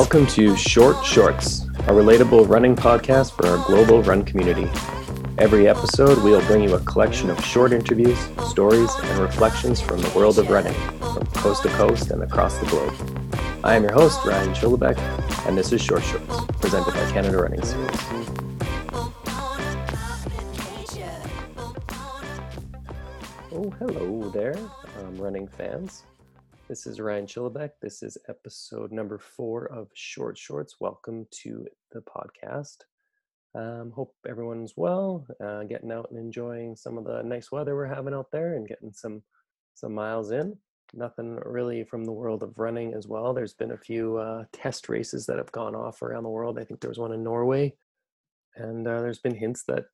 Welcome to Short Shorts, a relatable running podcast for our global run community. Every episode, we'll bring you a collection of short interviews, stories, and reflections from the world of running, from coast to coast and across the globe. I am your host, Ryan Schillebeck, and this is Short Shorts, presented by Canada Running Series. Oh, hello there, um, running fans. This is Ryan Schillebeck. This is episode number four of Short Shorts. Welcome to the podcast. Um, hope everyone's well, uh, getting out and enjoying some of the nice weather we're having out there and getting some some miles in. Nothing really from the world of running as well. There's been a few uh, test races that have gone off around the world. I think there was one in Norway, and uh, there's been hints that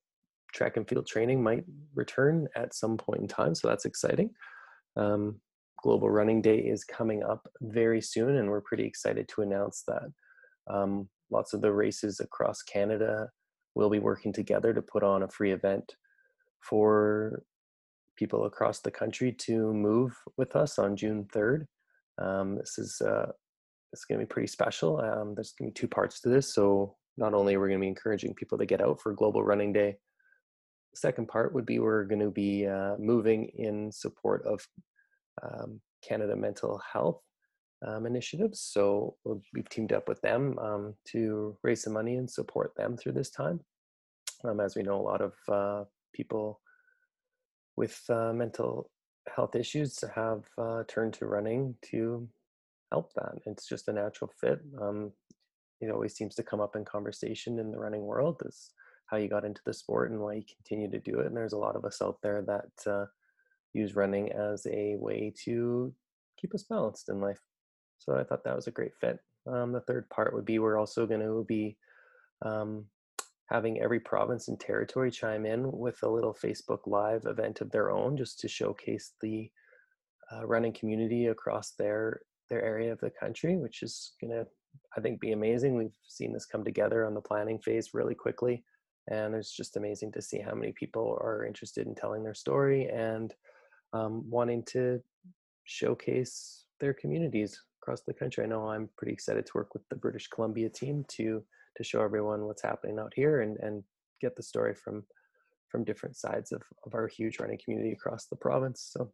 track and field training might return at some point in time. So that's exciting. Um, Global Running Day is coming up very soon, and we're pretty excited to announce that um, lots of the races across Canada will be working together to put on a free event for people across the country to move with us on June 3rd. Um, this is uh, it's going to be pretty special. Um, there's going to be two parts to this. So not only are we going to be encouraging people to get out for Global Running Day, the second part would be we're going to be uh, moving in support of um, Canada Mental Health um, initiatives. So we've teamed up with them um, to raise some money and support them through this time. Um, as we know, a lot of uh, people with uh, mental health issues have uh, turned to running to help that. It's just a natural fit. Um, it always seems to come up in conversation in the running world is how you got into the sport and why you continue to do it. And there's a lot of us out there that uh, use running as a way to keep us balanced in life. So I thought that was a great fit. Um, the third part would be we're also going to be um, having every province and territory chime in with a little Facebook Live event of their own, just to showcase the uh, running community across their their area of the country, which is going to, I think, be amazing. We've seen this come together on the planning phase really quickly, and it's just amazing to see how many people are interested in telling their story and um, wanting to showcase their communities across the country. I know I'm pretty excited to work with the British Columbia team to to show everyone what's happening out here and and get the story from from different sides of, of our huge running community across the province. So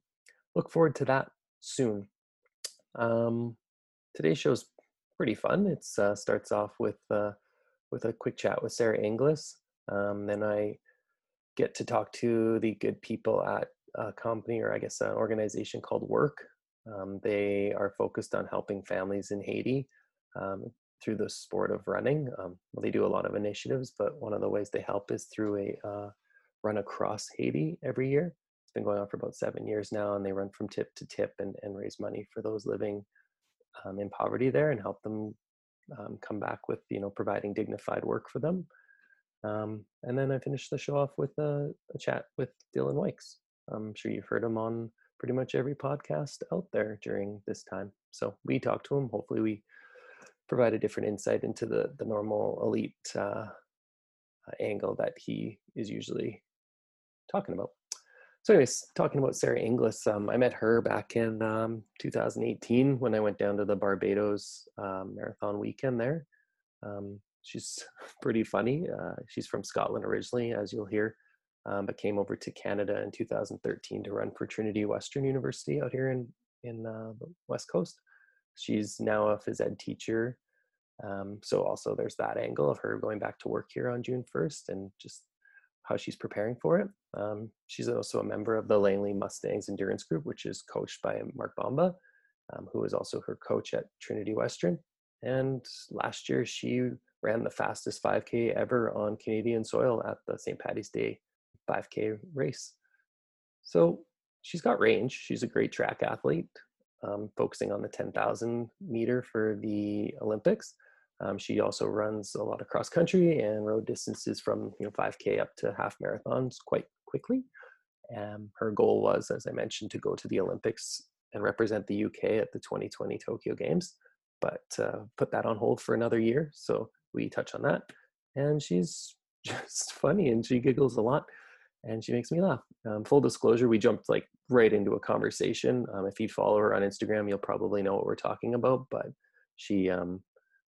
look forward to that soon. Um, today's show's pretty fun. It uh, starts off with uh, with a quick chat with Sarah Inglis. Um, then I get to talk to the good people at a company or I guess an organization called Work. Um, they are focused on helping families in Haiti um, through the sport of running. Um, well, they do a lot of initiatives, but one of the ways they help is through a uh, run across Haiti every year. It's been going on for about seven years now, and they run from tip to tip and, and raise money for those living um, in poverty there and help them um, come back with you know providing dignified work for them. Um, and then I finished the show off with a, a chat with Dylan Wykes. I'm sure you've heard him on pretty much every podcast out there during this time. So we talked to him. Hopefully, we provide a different insight into the the normal elite uh, uh, angle that he is usually talking about. So, anyways, talking about Sarah Inglis, um, I met her back in um, 2018 when I went down to the Barbados um, Marathon weekend there. Um, she's pretty funny. Uh, she's from Scotland originally, as you'll hear um, but came over to Canada in 2013 to run for Trinity Western University out here in in uh, the West Coast. She's now a phys ed teacher, um, so also there's that angle of her going back to work here on June 1st and just how she's preparing for it. Um, she's also a member of the Langley Mustangs Endurance Group, which is coached by Mark Bomba, um, who is also her coach at Trinity Western. And last year, she ran the fastest 5K ever on Canadian soil at the St. Patty's Day 5K race. So she's got range. She's a great track athlete, um, focusing on the 10,000 meter for the Olympics. Um, she also runs a lot of cross country and road distances from you know 5K up to half marathons quite quickly. Um, her goal was, as I mentioned, to go to the Olympics and represent the UK at the 2020 Tokyo Games, but uh, put that on hold for another year. So we touch on that. And she's just funny and she giggles a lot and she makes me laugh. Um, full disclosure, we jumped like right into a conversation. Um, if you follow her on Instagram, you'll probably know what we're talking about. But she um,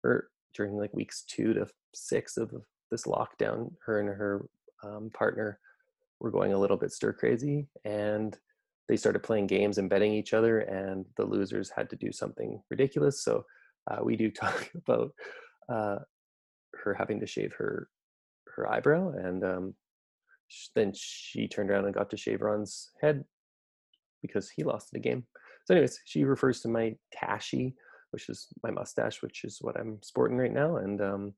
or during like weeks two to six of this lockdown, her and her um, partner were going a little bit stir crazy, and they started playing games and betting each other, and the losers had to do something ridiculous. So uh, we do talk about uh, her having to shave her her eyebrow, and um, then she turned around and got to shave Ron's head because he lost the game. So, anyways, she refers to my tashi, which is my mustache, which is what I'm sporting right now. And um,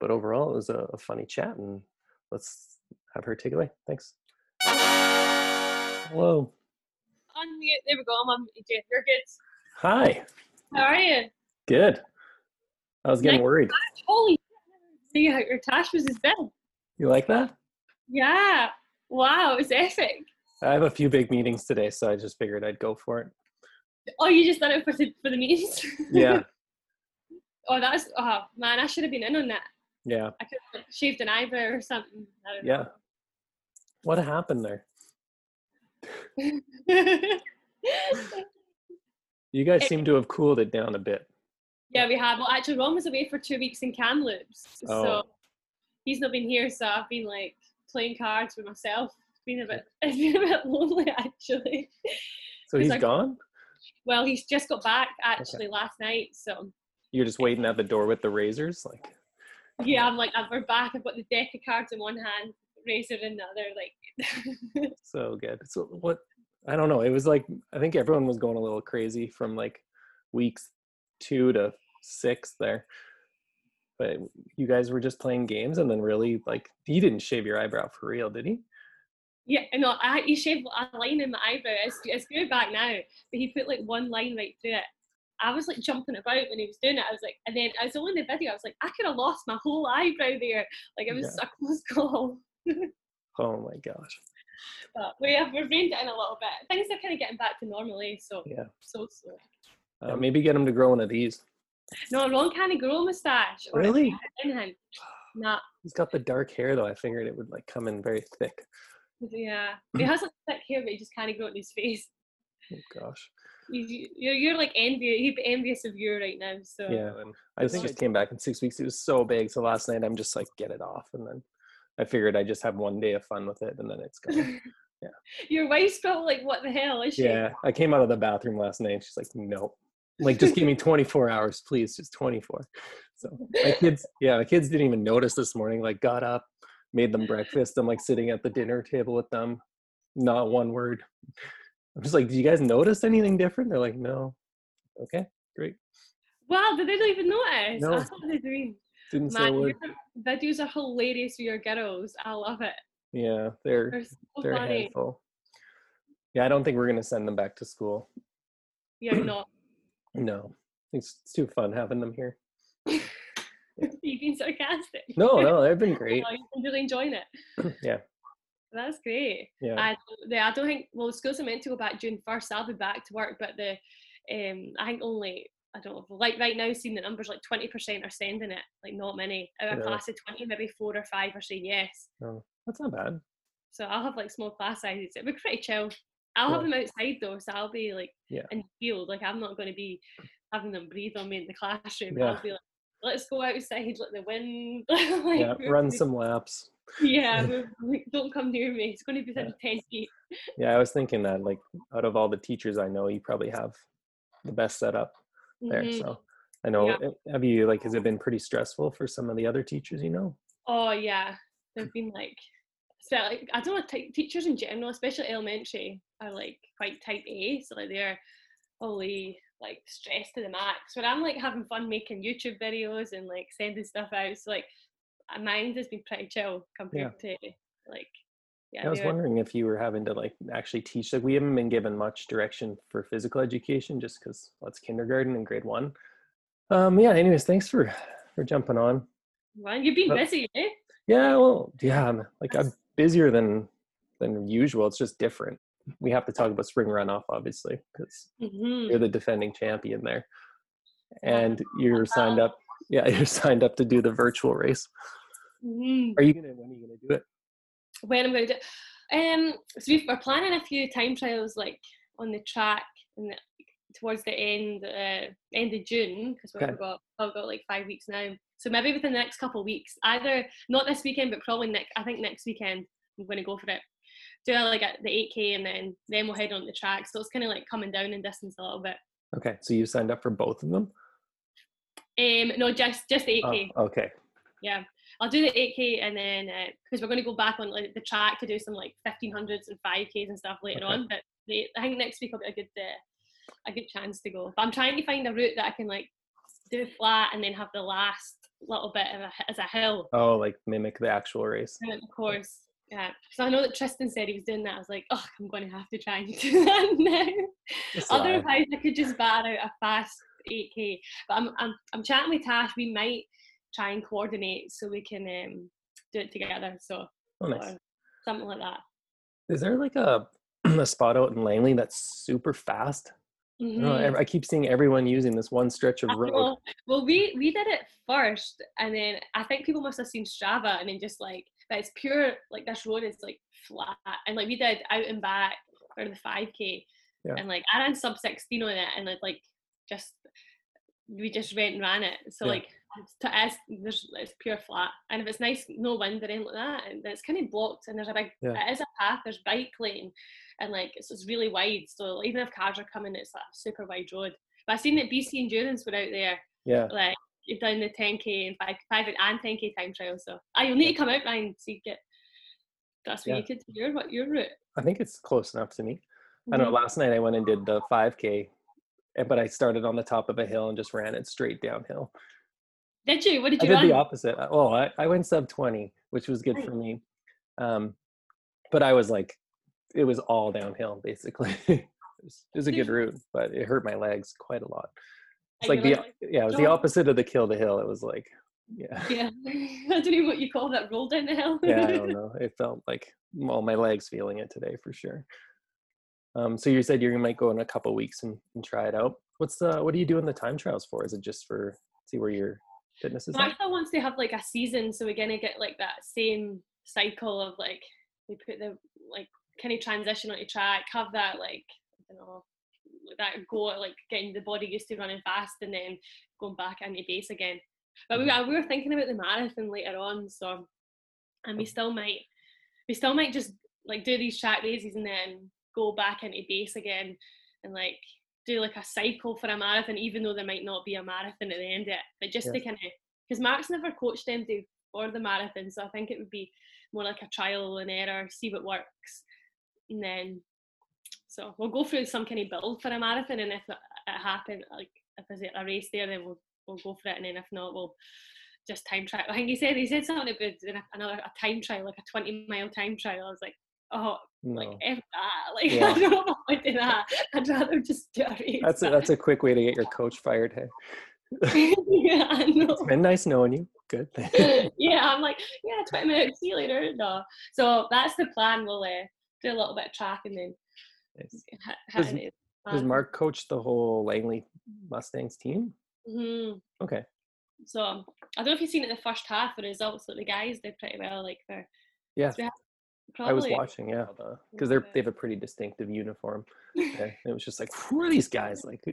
but overall, it was a, a funny chat, and let's have her take it away. Thanks. Hello. Unmute. There we go. I'm on You're good. Hi. How are you? Good. I was getting worried. Holy see how your tash was his bed. You like that? Yeah. Wow, it was epic. I have a few big meetings today, so I just figured I'd go for it. Oh, you just done it for the for the meetings? Yeah. oh, that's oh man, I should have been in on that. Yeah. I could have like, shaved an eyebrow or something. I don't Yeah. What happened there? You guys seem to have cooled it down a bit. yeah, we have. Well, actually, Ron was away for two weeks in Kamloops, Oh. so he's not been here. So I've been like playing cards with myself. It's been a bit. It's been a bit lonely actually. So He's like- gone? Well, he's just got back actually last night, so You're just waiting at the door with the razors? Like yeah, I'm like, we're back. I've got the deck of cards in one hand, razor in the other. Like, so good. So what I don't know. It was like I think everyone was going a little crazy from like weeks two to six there. But you guys were just playing games and then really like he didn't shave your eyebrow for real, did he? yeah, no, I he shaved a line in my eyebrow. It's, it's good back now, but he put like one line right through it. I was like jumping about when he was doing it. I was like, and then I was only in the video. I was like, I could have lost my whole eyebrow there. Like it was Yeah. a close call. Oh my gosh. But we have we've reined it in a little bit. Things are kind of getting back to normal, eh? So Yeah. so so. Uh, maybe get him to grow one of these. No, Ron kind of grow a moustache. Really? Nah. He's got the dark hair though. I figured it would like come in very thick. Yeah. He has like thick hair, but he just can't grow it in his face. Oh gosh. You- You're, you're like envious. He'd be envious of you right now. So Yeah. And I think just came back in six weeks. It was so big. So last night I'm just like get it off, and then I figured I just have one day of fun with it, and then it's gone. Yeah. Your wife's probably like, "What the hell is she?" yeah. I came out of the bathroom last night. She's like, no. Like just give me 24 hours, please. Just 24. So my kids, yeah, my kids didn't even notice this morning. Like got up, made them breakfast. I'm like sitting at the dinner table with them. Not one word. I'm just like, do you guys notice anything different? They're like, no. Okay, great. Wow, did they not even notice? No. I thought they doing. Didn't say a Man, word. videos are hilarious for your girls. I love it. Yeah, they're They're so they're funny. handful. Yeah, I don't think we're gonna send them back to school. You're not. No, it's, it's too fun having them here. You've been sarcastic. No, no, they've been great. No, you've been really enjoying it. Yeah, That's great. yeah. I, the, I don't think well schools are meant to go back June first. I'll be back to work, but the um I think only I don't know like right now seeing the numbers like twenty percent are sending it like not many of Yeah. class of twenty maybe four or five are saying yes. No, that's not bad. So I'll have like small class sizes. It'll be pretty chill. I'll have them outside though, so I'll be like Yeah. in the field. Like I'm not going to be having them breathe on me in the classroom. Yeah. I'll be like, let's go outside, let the wind. like, Yeah, run me." some laps. Yeah, don't come near me. It's going to be Yeah. ten feet. Yeah, I was thinking that like out of all the teachers I know, you probably have the best setup there. Mhm. So I know. Yeah. uh, Have you like? Has it been pretty stressful for some of the other teachers you know? Oh yeah, they've been like, so like I don't know, t- teachers in general, especially elementary, are like quite type A. So like they're only like stressed to the max. But I'm like having fun making YouTube videos and like sending stuff out. So like uh, mine has been pretty chill compared to like yeah. I was wondering if you were having to like actually teach. Like we haven't been given much direction for physical education just because well, it's kindergarten and grade one. Um. Yeah. Anyways, thanks for for jumping on. Man, you've been Well- busy, eh? Yeah. Well. Yeah. Like I'm busier than than usual. It's just different. We have to talk about spring runoff, obviously, because hmm you're the defending champion there, and you're signed up. Yeah, you're signed up to do the virtual race. hmm Are you gonna? When are you gonna do it? when I'm going to do. Um, so we've, we're planning a few time trials like on the track and the, towards the end uh, end of June because we've Okay. got I've got like five weeks now. So maybe within the next couple of weeks, either not this weekend, but probably next. I think next weekend I'm going to go for it. Do like a, the 8k and then then we'll head on the track. So it's kind of like coming down in distance a little bit. Okay, so you signed up for both of them? Um, no, just just the 8k. Oh, okay. Yeah, I'll do the 8k and then because we're going to go back on like the track to do some like 1500s and 5ks and stuff later Okay. on. But the, I think next week will be a good uh, a good chance to go. But I'm trying to find a route that I can like do flat and then have the last little bit of a, as a hill. Oh, like mimic the actual race. And of course, yeah. So I know that Tristan said he was doing that. I was like, oh, I'm going to have to try and do that now. Otherwise, I could just batter out a fast 8k. But I'm I'm I'm chatting with Tash. We might try and coordinate so we can um, do it together. So Oh, nice. something like that. Is there like a, a spot out in Langley that's super fast? Know, Mhm. I keep seeing everyone using this one stretch of road. Well, we we did it first, and then I think people must have seen Strava, and then just like, but it's pure like this road is like flat, and like we did out and back for the five k, Yeah. and like I ran sub sixteen on it, and like just we just went and ran it. So Yeah. like to us, there's it's pure flat, and if it's nice, no wind or anything like that, and it's kind of blocked, and there's a big Yeah. it is a path, there's bike lane, and like it's, it's really wide. So even if cars are coming, it's a super wide road. But I seen that BC Endurance were out there, Yeah. like you've done the 10k and 5, 5 and 10k time trial. So ah, you'll need to come out, Ryan, so you get. That's what Yeah. you could do your what your route. I think it's close enough to me. I know Mhm. last night I went and did the 5K, eh, but I started on the top of a hill and just ran it straight downhill. Did you? What did you? I did run? the opposite. Oh, I, I went sub 20, which was good for me. Um, but I was like, it was all downhill basically. it, was, it was a good route, but it hurt my legs quite a lot. It's like the like, yeah, it was the opposite of the kill the hill. It was like, yeah, yeah, I don't know what you call that. Roll down the hill. yeah, I don't know. It felt like well, my legs feeling it today for sure. Um, so you said you might go in a couple weeks and, and try it out. What's the what are you doing the time trials for? Is it just for see where your fitness is? Martha wants to have like a season, so we're gonna get like that same cycle of like we put the like kind of transition onto track, have that like I don't know that go like getting the body used to running fast and then going back into base again. But we, mm-hmm. we were thinking about the marathon later on, so and we oh. still might we still might just like do these track races and then go back into base again and like do like a cycle for a marathon, even though there might not be a marathon at the end of it. But just Yeah. to kind of because Mark's never coached them to for the marathon, so I think it would be more like a trial and error, see what works, and then so we'll go through some kind of build for a marathon, and if it, it happen like if there's a race there, then we'll we'll go for it, and then if not, we'll just time trial. I think he said he said something about another a time trial, like a twenty mile time trial. I was like, oh, like if that, like Yeah. I don't know if I want to do that. I'd rather just do a race. That's a, that's a quick way to get your coach fired. Hey, yeah, I know. it's been nice knowing you. Good. yeah, I'm like, yeah, 20 minutes, see you later. No. So that's the plan. We'll uh, do a little bit of track and then Nice. Does- Does Mark coach the whole Langley Mustangs team? Mhm. Okay. So I don't know if you've seen it in the first half, the results that the guys did pretty well. Like they're Yeah, so I was watching. Yeah, because they're they have a pretty distinctive uniform. Yeah, it was just like, who are these guys? Like,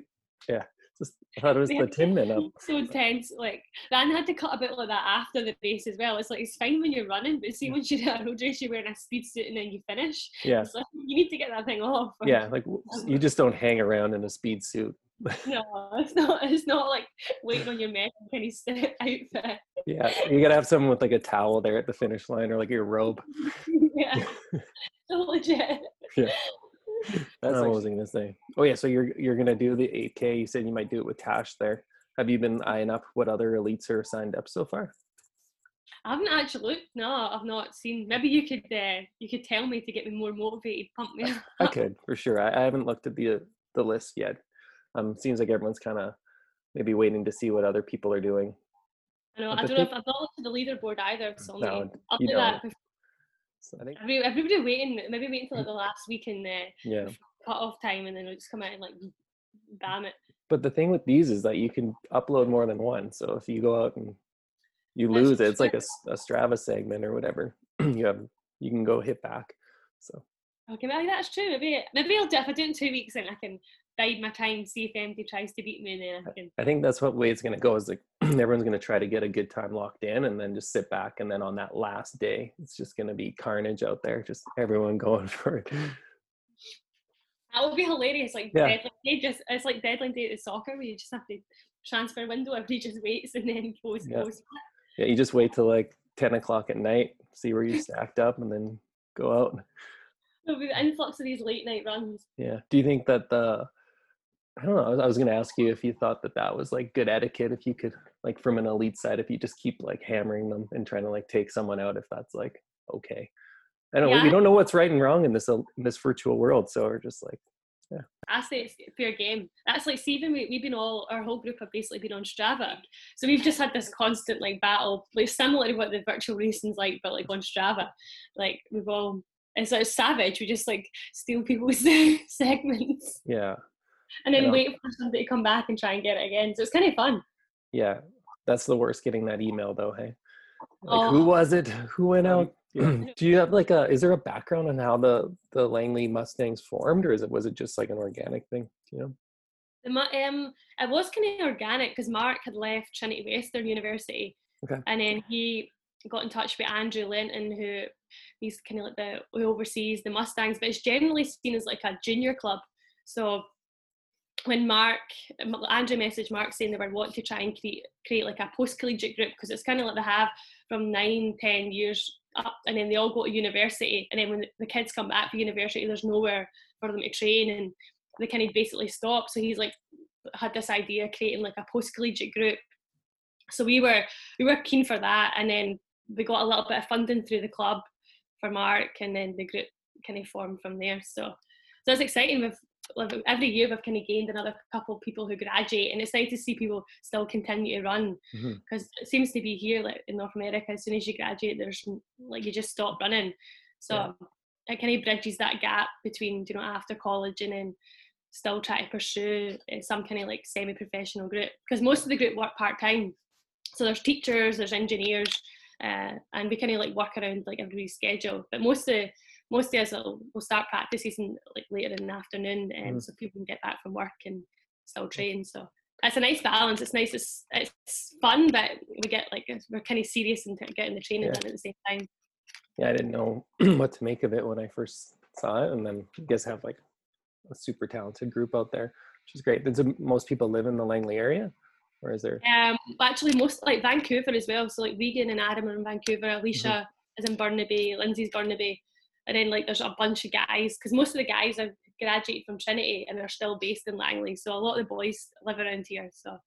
yeah, just it was the had Tin Men up. so intense. Like Ryan had to cut a bit like that after the race as well. It's like it's fine when you're running, but see once you're at a road race, you're wearing a speed suit and then you finish. Yeah, like, you need to get that thing off. yeah, like you just don't hang around in a speed suit. No, it's not. It's not like waiting on your man kind of outfit. Yeah, you gotta have someone with like a towel there at the finish line or like your robe. yeah, so legit. Yeah. That's what was I gonna say? Oh yeah, so you're you're gonna do the 8K. You said you might do it with Tash there. Have you been eyeing up what other elites are signed up so far? I haven't actually looked. No, I've not seen. Maybe you could. Uh, you could tell me to get me more motivated, pump me up. I could for sure. I, I haven't looked at the the list yet. Um, seems like everyone's kind of maybe waiting to see what other people are doing. I know. But I don't know if I've not looked at the leaderboard either. So No, I'll do that. before- So I think Every, everybody waiting. Maybe wait until like, the last week in the yeah. cut off time, and then it'll just come out and like, bam it. But the thing with these is that you can upload more than one. So if you go out and you That's lose it, it's like a, a Strava segment or whatever. you have you can go hit back. So Okay, maybe that's true. Maybe maybe I'll do if I do it in two weeks, then I can bide my time, see if anybody tries to beat me, and then I can. I think that's what way it's going to go. Is like everyone's going to try to get a good time locked in, and then just sit back, and then on that last day, it's just going to be carnage out there. Just everyone going for it. That would be hilarious. Like Yeah. deadline day, just it's like deadline day at soccer where you just have to transfer window. Everybody just waits and then goes Yeah. goes. Yeah, you just wait till like ten o'clock at night, see where you stacked up, and then go out. There'll be the influx of these late night runs. Yeah. Do you think that the I don't know. I was, I was going to ask you if you thought that that was like good etiquette. If you could, like, from an elite side, if you just keep like hammering them and trying to like take someone out, if that's like okay. I don't. know. We don't know what's right and wrong in this in this virtual world, so we're just like, yeah. I say it's fair game. That's like see, even we, we've been all our whole group have basically been on Strava, so we've just had this constant like battle, like similar to what the virtual racing's like, but like on Strava. Like we've all it's like savage. We just like steal people's segments yeah, and I then know. wait for somebody to come back and try and get it again. So it's kind of fun. yeah. That's the worst. Getting that email though. Hey, like who Oh. was it? Who went out? Do you have like a? Is there a background on how the the Langley Mustangs formed, or is it was it just like an organic thing? You know? The, um, it was kind of organic because Mark had left Trinity Western University, Okay. and then he got in touch with Andrew Linton, who he's kind of like the who oversees the Mustangs, but it's generally seen as like a junior club. So when Mark Andrew messaged Mark saying they were wanting to try and create create like a post collegiate group because it's kind of like they have from nine ten years up, and then they all go to university, and then when the kids come back from university, there's nowhere for them to train and they kind of basically stop. So he's like had this idea of creating like a post collegiate group. So we were we were keen for that, and then we got a little bit of funding through the club for Mark, and then the group kind of formed from there. So so it's exciting. We've every year we've kind of gained another couple of people who graduate, and it's nice to see people still continue to run because it seems to be here like in North America. As soon as you graduate, there's like you just stop running. So Yeah. it kind of bridges that gap between you know after college and then still try to pursue uh, some kind of like semi-professional group because most of the group work part-time so there's teachers there's engineers uh, and we kind of like work around like everybody's schedule but most of most of us will, will start practices in like later in the afternoon and Mm. so people can get back from work and still train so it's a nice balance it's nice it's, it's fun but we get like we're kind of serious and getting the training Yeah. done at the same time yeah, I didn't know what to make of it when I first saw it, and then you guys have like a super talented group out there, which is great. Does most people live in the Langley area, or is there? Um, actually, most like Vancouver as well. So like Regan and Adam are in Vancouver. Alicia is in Burnaby. Lindsay's Burnaby, and then like there's a bunch of guys because most of the guys have graduated from Trinity and they're still based in Langley. So a lot of the boys live around here. So um,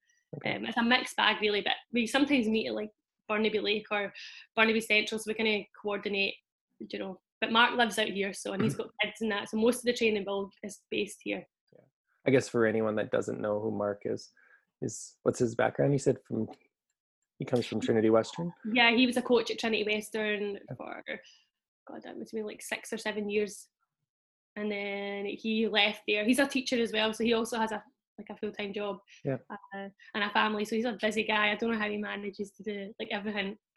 it's a mixed bag really. But we sometimes meet at like Burnaby Lake or Burnaby Central, so we kind of coordinate. You know, but Mark lives out here, so and he's got kids and that. So most of the training build is based here. Yeah. I guess for anyone that doesn't know who Mark is, is what's his background? He said from he comes from Trinity Western. Yeah, he was a coach at Trinity Western for God, that must been like six or seven years, and then he left there. He's a teacher as well, so he also has a like a full time job Yeah. uh, and a family. So he's a busy guy. I don't know how he manages to do like everything,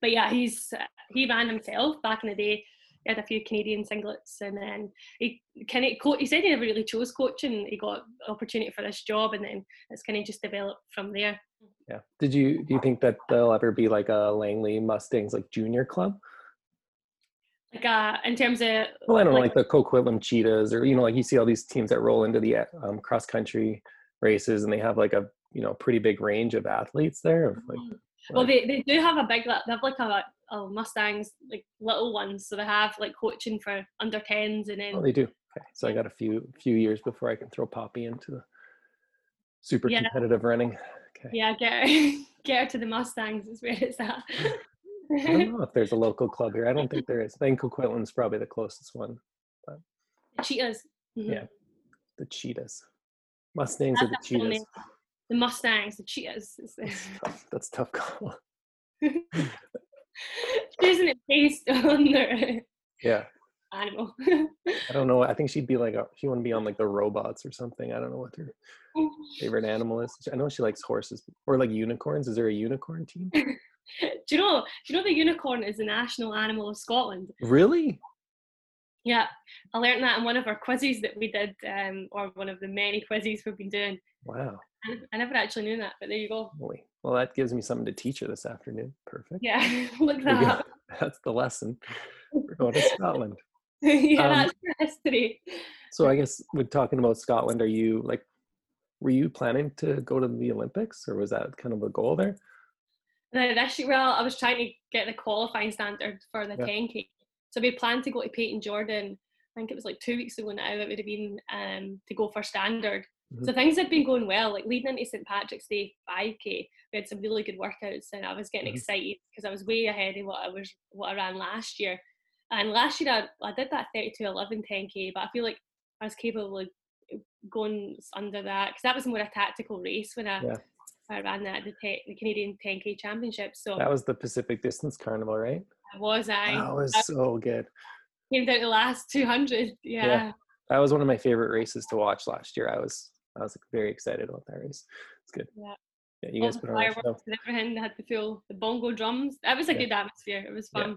but yeah, he's uh, he ran himself back in the day. He had a few Canadian singlets, and then he kind of co- he said he never really chose coaching. He got opportunity for this job, and then it's kind of just developed from there. Yeah. Did you do you think that there'll ever be like a Langley Mustangs like junior club? Like uh, in terms of Well, I don't know, like the Coquitlam Cheetahs, or you know, like you see all these teams that roll into the um, cross country races, and they have like a you know pretty big range of athletes there. Of like, Well, like- they, they do have a big, they have like a, a Mustangs, like little ones. So they have like coaching for under 10s and then, oh, they do. Okay, so I got a few few years before I can throw Poppy into the super Yeah. competitive running. Okay. yeah, get her, get her to the Mustangs is where it's at. I don't know if there's a local club here. I don't think there is. I think Coquitlam's probably the closest one. the Cheetahs. Mhm. Yeah. The Cheetahs, Mustangs or the That's their full Cheetahs. The Mustangs, the Cheetahs. That's tough. That's a tough call. choosing it based on their Yeah. animal. I don't know. I think she'd be like, a, she wouldn't be on like the robots or something. I don't know what her favorite animal is. I know she likes horses or like unicorns. Is there a unicorn team? do you know? Do you know the unicorn is the national animal of Scotland? Really? Yeah, I learned that in one of our quizzes that we did, um, or one of the many quizzes we've been doing. Wow. I never actually knew that, but there you go. Holy. Well, that gives me something to teach her this afternoon. Perfect. Yeah, look that up. That's the lesson. We're going to Scotland. yeah, um, history. So I guess with talking about Scotland, are you like, were you planning to go to the Olympics, or was that kind of a goal there? Uh, this year, well, I was trying to get the qualifying standard for the yeah. 10k. So we planned to go to Payton Jordan. I think it was like two weeks ago now. It would have been um, to go for standard. Mm-hmm. So things had been going well. Like leading into St Patrick's Day 5k, we had some really good workouts, and I was getting mm-hmm. excited because I was way ahead of what I was what I ran last year. And last year I, I did that 32 11 10k, but I feel like I was capable of going under that because that was more a tactical race when I, yeah. I ran that the, te- the Canadian 10k championship. So that was the Pacific Distance Carnival, right? Was I? That was I, so good. Came down to the last 200. Yeah. yeah. That was one of my favorite races to watch last year. I was I was very excited about that race. It's good. Yeah. Yeah, you guys put on show. And everything had to feel the bongo drums. That was a yeah. good atmosphere. It was fun. Yeah.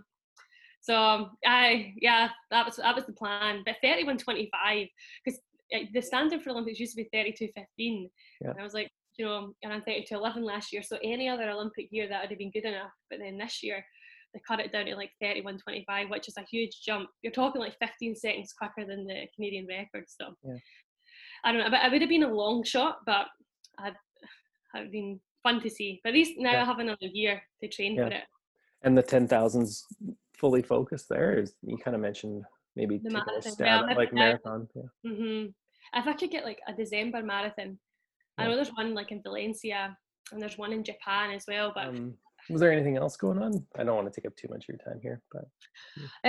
So um, I yeah, that was that was the plan. But thirty one twenty five because the standard for Olympics used to be thirty two fifteen. Yeah. And I was like, you know, and I ran thirty two eleven last year. So any other Olympic year that would have been good enough. But then this year they cut it down to like thirty one twenty five, which is a huge jump. You're talking like fifteen seconds quicker than the Canadian record. So yeah. I don't know. But it would have been a long shot, but I'd have been fun to see. But at least now yeah. I have another year to train yeah. for it. And the ten thousands fully focused there? Is you kind of mentioned maybe the marathon, stab yeah, like marathon. Yeah. Mm-hmm. If I could get like a December marathon. I know there's one like in Valencia and there's one in Japan as well. But um, was there anything else going on? I don't want to take up too much of your time here, but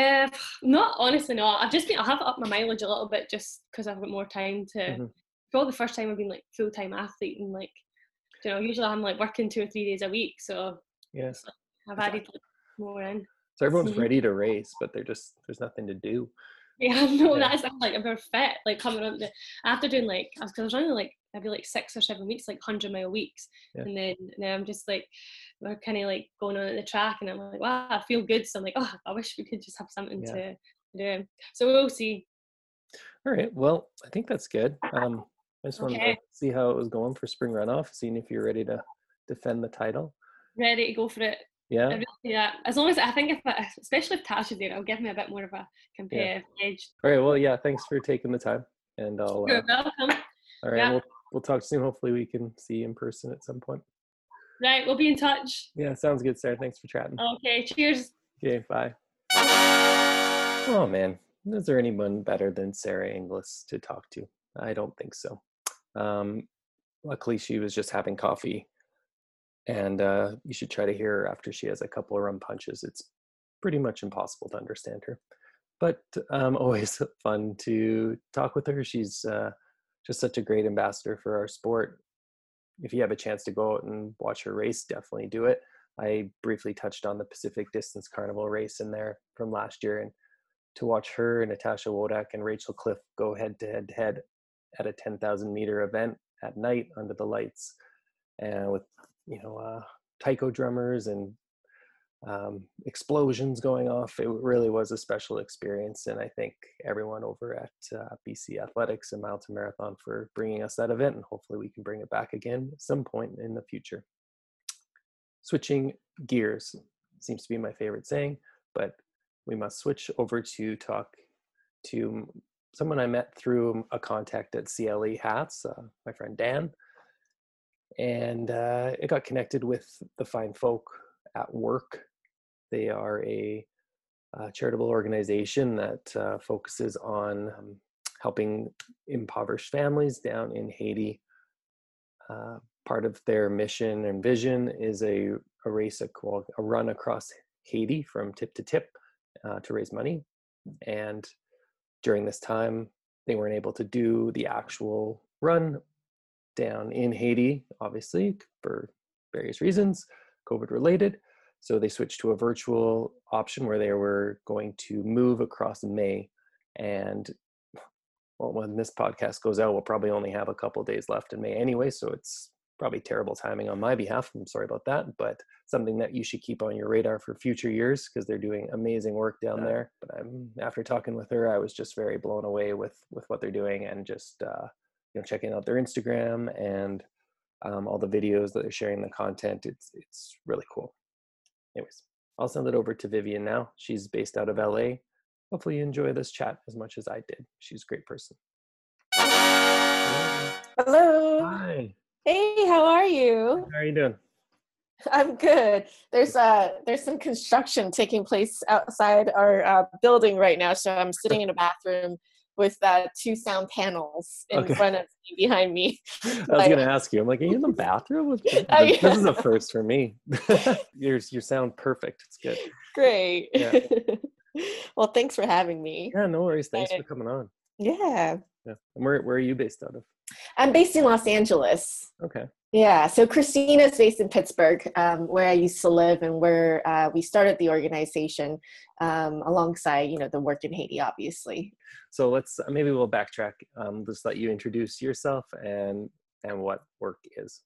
uh, not honestly, not. I've just been I have up my mileage a little bit just because I've got more time to. Mm-hmm. For the first time, I've been like full time athlete and like, you know, usually I'm like working two or three days a week, so yes, I've added like, more in. So everyone's mm-hmm. ready to race, but they're just there's nothing to do. Yeah, no, yeah. that's like I'm fit. Like coming up, the, after doing like I was, I was running like maybe like six or seven weeks, like hundred mile weeks, yeah. and then now I'm just like we're kind of like going on at the track, and I'm like, wow, I feel good. So I'm like, oh, I wish we could just have something yeah. to do. So we'll see. All right. Well, I think that's good. Um, I just wanted okay. to see how it was going for spring runoff, seeing if you're ready to defend the title. Ready to go for it. Yeah. Really, yeah. As long as I think if, I, especially if Tasha's there, it'll give me a bit more of a competitive yeah. edge. All right. Well, yeah. Thanks for taking the time, and I'll. You're uh, welcome. All right. Yeah. We'll we'll talk soon. Hopefully, we can see you in person at some point. Right. We'll be in touch. Yeah. Sounds good, Sarah. Thanks for chatting. Okay. Cheers. Okay. Bye. Oh man, is there anyone better than Sarah Inglis to talk to? I don't think so. Um, luckily, she was just having coffee and uh, you should try to hear her after she has a couple of rum punches. It's pretty much impossible to understand her, but um, always fun to talk with her. She's uh, just such a great ambassador for our sport. If you have a chance to go out and watch her race, definitely do it. I briefly touched on the Pacific Distance Carnival race in there from last year, and to watch her and Natasha Wodak and Rachel Cliff go head to head to head at a 10,000 meter event at night under the lights and with you know uh, taiko drummers and um, explosions going off. It really was a special experience, and I thank everyone over at uh, BC Athletics and Mountain Marathon for bringing us that event, and hopefully we can bring it back again at some point in the future. Switching gears seems to be my favorite saying, but we must switch over to talk to someone I met through a contact at Ciele Hats, uh, my friend Dan and uh, it got connected with the fine folk at work. They are a, a charitable organization that uh, focuses on um, helping impoverished families down in Haiti. Uh, part of their mission and vision is a, a race, a, a run across Haiti from tip to tip uh, to raise money. And during this time, they weren't able to do the actual run down in Haiti, obviously, for various reasons, COVID related. So they switched to a virtual option where they were going to move across in May. And well, when this podcast goes out, we'll probably only have a couple days left in May anyway. So it's probably terrible timing on my behalf. I'm sorry about that, but something that you should keep on your radar for future years because they're doing amazing work down there. But I'm after talking with her, I was just very blown away with with what they're doing and just uh, you know checking out their Instagram and um, all the videos that they're sharing, the content. It's it's really cool. Anyways, I'll send it over to Vivian now. She's based out of LA. Hopefully, you enjoy this chat as much as I did. She's a great person. Hello. Hi. Hey, how are you? How are you doing? I'm good. There's uh there's some construction taking place outside our uh, building right now, so I'm sitting in a bathroom with uh, two sound panels in Okay. front of me behind me. I was Like- gonna ask you. I'm like, are you in the bathroom? This is a first for me. your you sound perfect. It's good. Great. Yeah. well, thanks for having me. Yeah, no worries. Thanks for coming on. Yeah. Yeah. And where where are you based out of? I'm based in Los Angeles. Okay. Yeah, so Christina is based in Pittsburgh, um, where I used to live, and where uh, we started the organization um, alongside, you know, the work in Haiti, obviously. So let's uh, maybe we'll backtrack. Um, just let you introduce yourself and and what work is.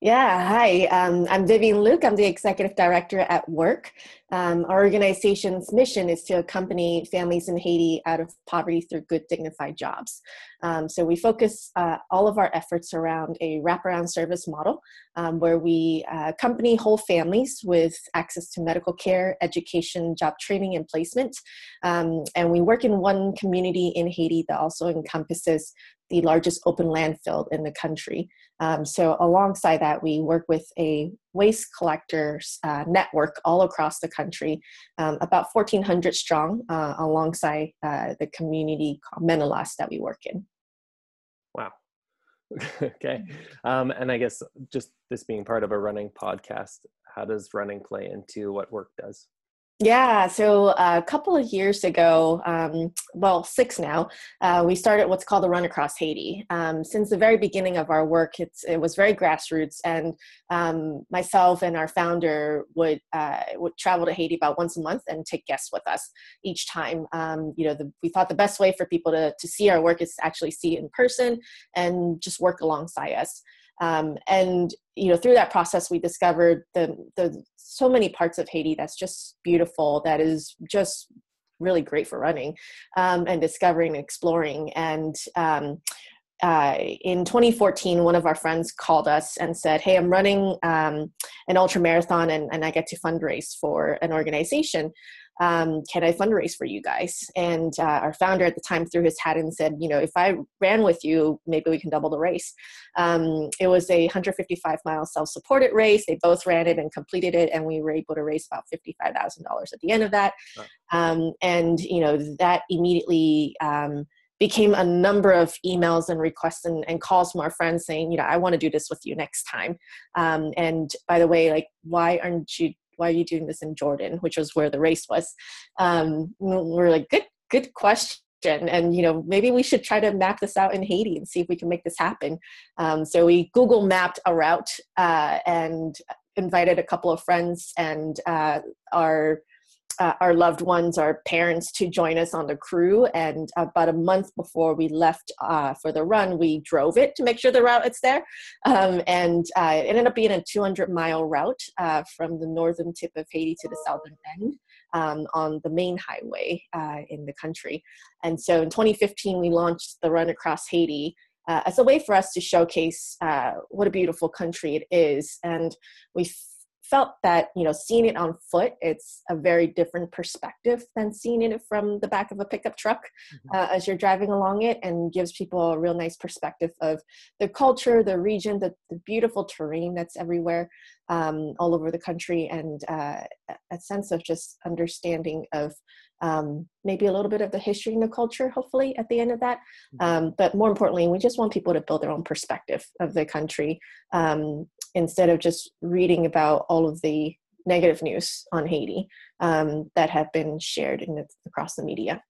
Yeah, hi. Um, I'm Vivian Luke. I'm the executive director at Work. Um, our organization's mission is to accompany families in Haiti out of poverty through good, dignified jobs. Um, so we focus uh, all of our efforts around a wraparound service model um, where we uh, accompany whole families with access to medical care, education, job training, and placement. Um, and we work in one community in Haiti that also encompasses the largest open landfill in the country. Um, so, alongside that, we work with a waste collectors uh, network all across the country, um, about 1,400 strong, uh, alongside uh, the community Menelas that we work in. Wow. okay. Um, and I guess just this being part of a running podcast, how does running play into what work does? Yeah, so uh, a couple of years ago, um, well, six now, uh, we started what's called the Run Across Haiti. Um, since the very beginning of our work, it was very grassroots, and um, myself and our founder would uh, would travel to Haiti about once a month and take guests with us each time. Um, you know, the, we thought the best way for people to to see our work is actually see it in person and just work alongside us. Um, and you know, through that process, we discovered the the so many parts of Haiti that's just beautiful. That is just really great for running um, and discovering and exploring. And um, uh, in 2014, one of our friends called us and said, "Hey, I'm running um, an ultra marathon, and, and I get to fundraise for an organization." Um, can I fundraise for you guys? And uh, our founder at the time threw his hat and said, you know, if I ran with you, maybe we can double the race. Um, it was a 155 mile self supported race. They both ran it and completed it, and we were able to raise about $55,000 at the end of that. Um, and, you know, that immediately um, became a number of emails and requests and, and calls from our friends saying, you know, I want to do this with you next time. Um, and by the way, like, why aren't you why are you doing this in Jordan, which was where the race was? Um, we're like, good, good question. And you know, maybe we should try to map this out in Haiti and see if we can make this happen. Um, so we Google mapped a route uh, and invited a couple of friends and uh, our uh, our loved ones, our parents, to join us on the crew. And about a month before we left uh, for the run, we drove it to make sure the route is there. Um, and uh, it ended up being a 200 mile route uh, from the northern tip of Haiti to the southern end um, on the main highway uh, in the country. And so in 2015, we launched the Run Across Haiti. Uh, as a way for us to showcase what a beautiful country it is, and we felt that you know seeing it on foot it's a very different perspective than seeing it from the back of a pickup truck Mhm. uh, as you're driving along it and gives people a real nice perspective of the culture the region the, the beautiful terrain that's everywhere um, all over the country and uh, a- sense of just understanding of um, maybe a little bit of the history and the culture hopefully at the end of that Mhm. um, but more importantly we just want people to build their own perspective of the country um, instead of just reading about all of the negative news on Haiti um, that have been shared in across the media.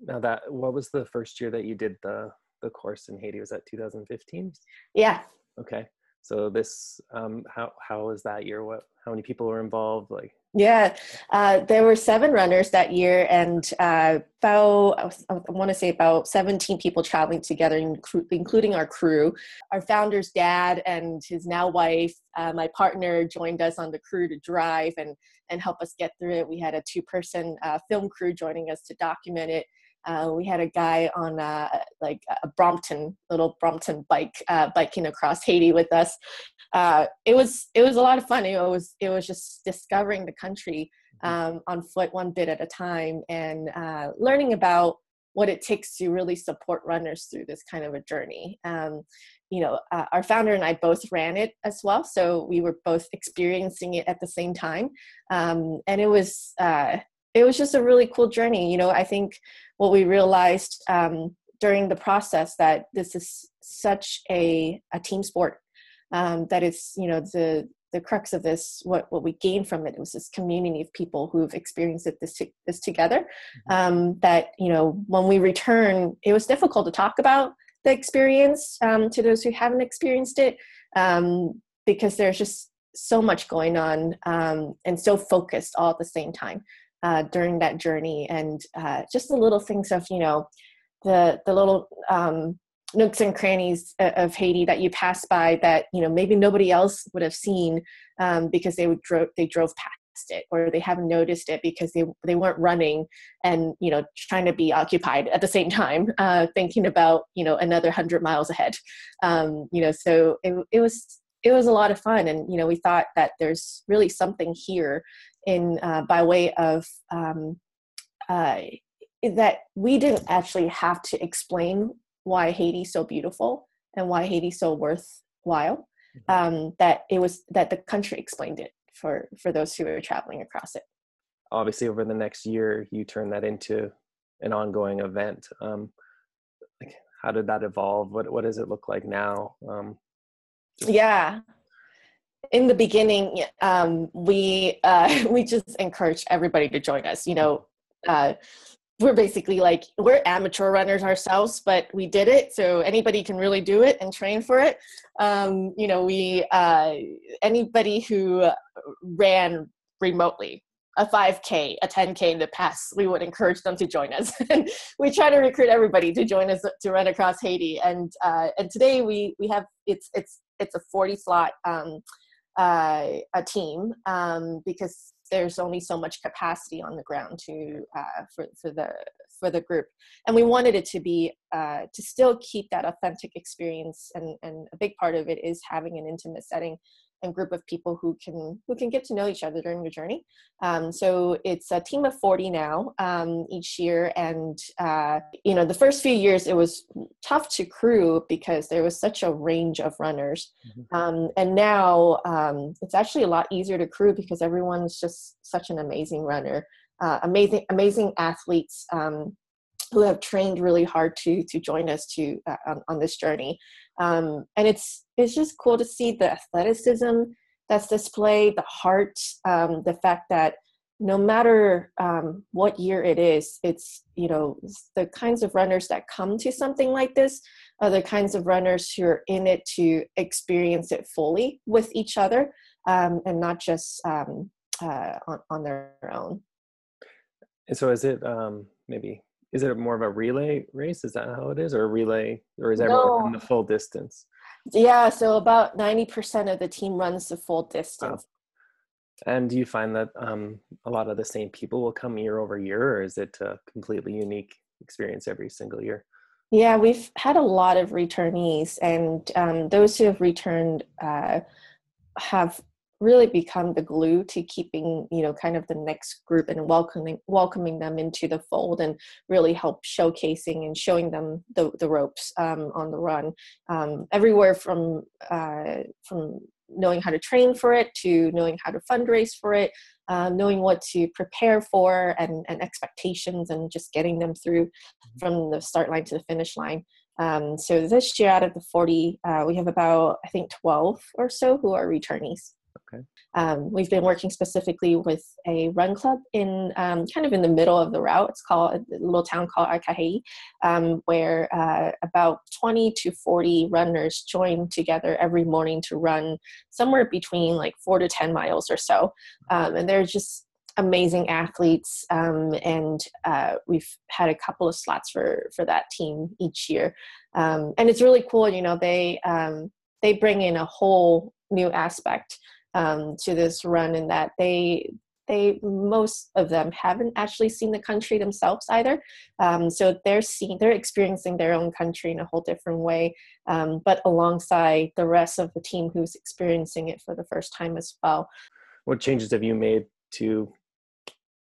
Now that what was the first year that you did the the course in Haiti? Was that 2015? Yeah, Okay. So this um how how was that year? What how many people were involved? Like Yeah, uh, there were seven runners that year, and uh, about I want to say about 17 people traveling together, including our crew. Our founder's dad and his now wife, uh, my partner, joined us on the crew to drive and and help us get through it. We had a two-person uh, film crew joining us to document it. Uh, we had a guy on uh, like a Brompton little Brompton bike uh, biking across Haiti with us. Uh, it was it was a lot of fun. It was it was just discovering the country mm-hmm. um, on foot one bit at a time and uh, learning about what it takes to really support runners through this kind of a journey. Um, you know, uh, our founder and I both ran it as well, so we were both experiencing it at the same time, um, and it was it was just a really cool journey. You know, I think what we realized um, during the process that this is such a, a team sport um, that it's you know the the crux of this what what we gained from it was this community of people who've experienced it this this together mm-hmm. um, that you know when we return it was difficult to talk about the experience um, to those who haven't experienced it um, because there's just so much going on um, and so focused all at the same time uh, during that journey. And uh, just the little things of you know the the little um, nooks and crannies of Haiti that you pass by that you know maybe nobody else would have seen um, because they would drove they drove past it or they haven't noticed it because they they weren't running and you know trying to be occupied at the same time uh, thinking about you know another hundred miles ahead. Um, you know so it, it was it was a lot of fun. And you know we thought that there's really something here in uh, by way of um, uh, that we didn't actually have to explain why Haiti's so beautiful and why Haiti's so worthwhile. Mm-hmm. Um, that it was that the country explained it for for those who were traveling across it. Obviously, over the next year, you turn that into an ongoing event. Um, like, how did that evolve? What what does it look like now? Um, yeah, in the beginning, um, we uh, we just encourage everybody to join us. You know, uh, we're basically like we're amateur runners ourselves, but we did it, so anybody can really do it and train for it. Um, you know, we uh, anybody who ran remotely a 5k a 10k in the past we would encourage them to join us and we try to recruit everybody to join us to run across haiti and uh, and today we we have it's it's it's a 40 slot um, uh, a team um, because there's only so much capacity on the ground to uh, for for the for the group, and we wanted it to be uh, to still keep that authentic experience, and and a big part of it is having an intimate setting and group of people who can who can get to know each other during your journey. Um, so it's a team of 40 now um, each year, and uh, you know the first few years it was tough to crew because there was such a range of runners, mm-hmm. um, and now um, it's actually a lot easier to crew because everyone's just such an amazing runner, uh, amazing amazing athletes um, who have trained really hard to to join us to uh, on, on, this journey um, and it's it's just cool to see the athleticism that's displayed the heart um, the fact that no matter um, what year it is it's you know the kinds of runners that come to something like this are the kinds of runners who are in it to experience it fully with each other um, and not just um, uh, on, on their own. And so is it um, maybe is it more of a relay race? Is that how it is, or a relay, or is everyone no. in the full distance? Yeah, so about ninety percent of the team runs the full distance. Wow. And do you find that um, a lot of the same people will come year over year, or is it a completely unique experience every single year? Yeah, we've had a lot of returnees, and um, those who have returned uh, have really become the glue to keeping you know kind of the next group and welcoming welcoming them into the fold and really help showcasing and showing them the, the ropes um, on the run. Um, everywhere from uh, from knowing how to train for it to knowing how to fundraise for it uh, knowing what to prepare for and, and expectations and just getting them through mm-hmm. from the start line to the finish line. Um, so this year out of the 40 uh, we have about i think 12 or so who are returnees Okay. Um, we've been working specifically with a run club in um, kind of in the middle of the route. It's called a little town called Arcahaie, um, where uh, about 20 to 40 runners join together every morning to run somewhere between like four to 10 miles or so. Um, and they're just amazing athletes, um, and uh, we've had a couple of slots for for that team each year, um, and it's really cool. You know, they um, they bring in a whole new aspect um, to this run in that they they most of them haven't actually seen the country themselves either. Um, so they're seeing they're experiencing their own country in a whole different way um, but alongside the rest of the team who's experiencing it for the first time as well. What changes have you made to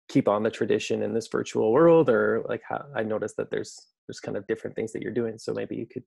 keep on the tradition in this virtual world? Or like how i noticed that there's there's kind of different things that you're doing so maybe you could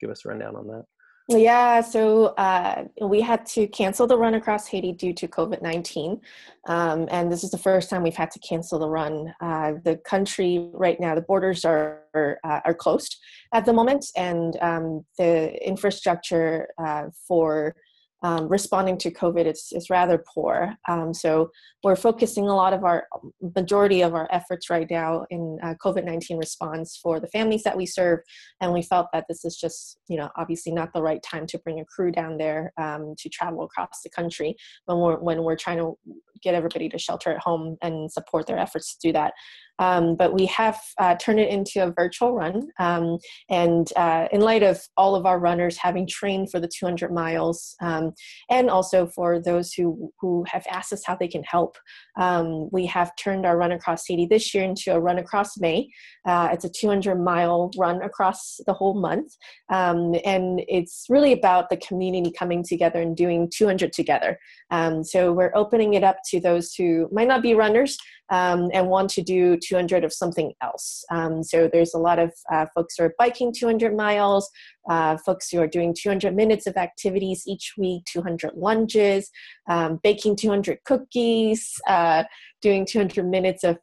give us a rundown on that yeah, so uh, we had to cancel the run across Haiti due to COVID 19. Um, and this is the first time we've had to cancel the run. Uh, the country right now, the borders are, uh, are closed at the moment, and um, the infrastructure uh, for um, responding to COVID is, is rather poor. Um, so we're focusing a lot of our majority of our efforts right now in uh, COVID 19 response for the families that we serve. And we felt that this is just, you know, obviously not the right time to bring a crew down there um, to travel across the country when we're, when we're trying to get everybody to shelter at home and support their efforts to do that. Um, but we have uh, turned it into a virtual run. Um, and uh, in light of all of our runners having trained for the 200 miles, um, and also for those who, who have asked us how they can help, um, we have turned our Run Across Haiti this year into a Run Across May. Uh, it's a 200 mile run across the whole month. Um, and it's really about the community coming together and doing 200 together. Um, so we're opening it up to those who might not be runners, um, and want to do 200 of something else. Um, so there's a lot of uh, folks who are biking 200 miles, uh, folks who are doing 200 minutes of activities each week, 200 lunges, um, baking 200 cookies, uh, doing 200 minutes of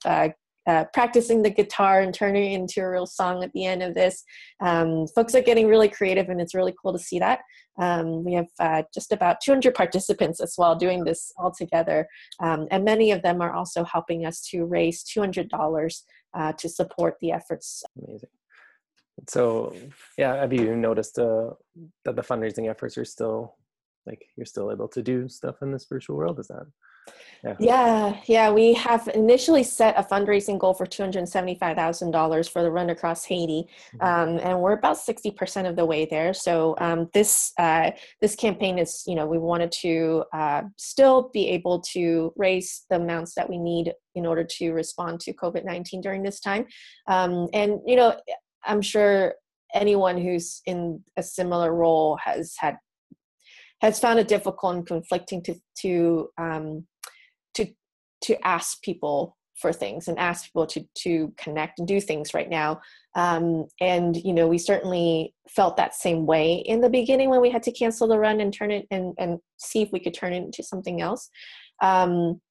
uh, practicing the guitar and turning it into a real song at the end of this. Um, folks are getting really creative, and it's really cool to see that. Um, we have uh, just about 200 participants as well doing this all together, um, and many of them are also helping us to raise $200 uh, to support the efforts. Amazing. So, yeah, have you noticed uh, that the fundraising efforts are still like you're still able to do stuff in this virtual world? Is that yeah. yeah, yeah. We have initially set a fundraising goal for two hundred seventy-five thousand dollars for the Run Across Haiti, mm-hmm. um, and we're about sixty percent of the way there. So um, this uh, this campaign is, you know, we wanted to uh, still be able to raise the amounts that we need in order to respond to COVID nineteen during this time, um, and you know, I'm sure anyone who's in a similar role has had has found it difficult and conflicting to to um, to to ask people for things and ask people to to connect and do things right now um, and you know we certainly felt that same way in the beginning when we had to cancel the run and turn it and and see if we could turn it into something else um,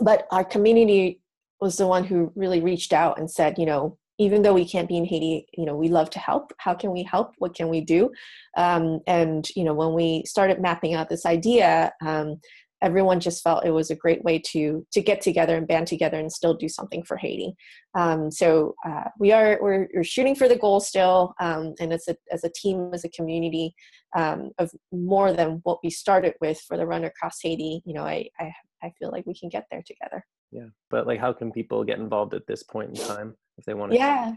but our community was the one who really reached out and said you know even though we can't be in Haiti, you know, we love to help. How can we help? What can we do? Um, and you know, when we started mapping out this idea, um, everyone just felt it was a great way to to get together and band together and still do something for Haiti. Um, so uh, we are we're, we're, shooting for the goal still, um, and as a as a team, as a community um, of more than what we started with for the run across Haiti. You know, I, I I feel like we can get there together. Yeah, but like, how can people get involved at this point in time if they want to? Yeah.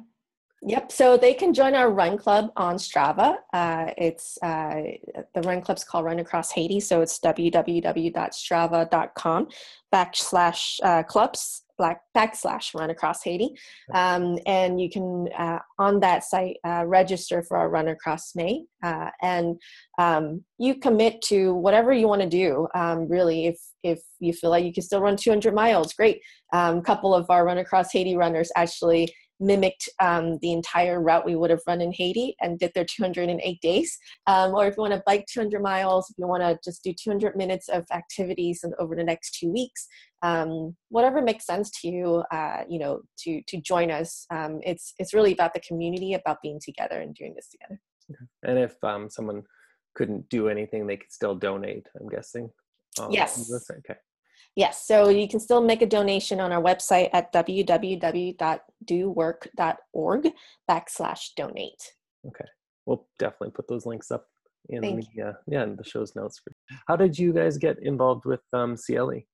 Yep. So they can join our run club on Strava. Uh, it's uh, the run club's called Run Across Haiti. So it's www.strava.com backslash uh, clubs black backslash run across Haiti. Um, and you can, uh, on that site, uh, register for our run across May. Uh, and um, you commit to whatever you want to do. Um, really, if, if you feel like you can still run 200 miles, great. A um, couple of our run across Haiti runners actually mimicked um, the entire route we would have run in Haiti and did their 208 days. Um, or if you want to bike 200 miles, if you want to just do 200 minutes of activities and over the next two weeks, um, whatever makes sense to you, uh, you know, to to join us. Um, it's it's really about the community, about being together and doing this together. And if um, someone couldn't do anything, they could still donate. I'm guessing. Um, yes. Okay. Yes, so you can still make a donation on our website at www.dowork.org backslash donate. Okay, we'll definitely put those links up in Thank the uh, yeah in the show's notes. How did you guys get involved with um, Ciele?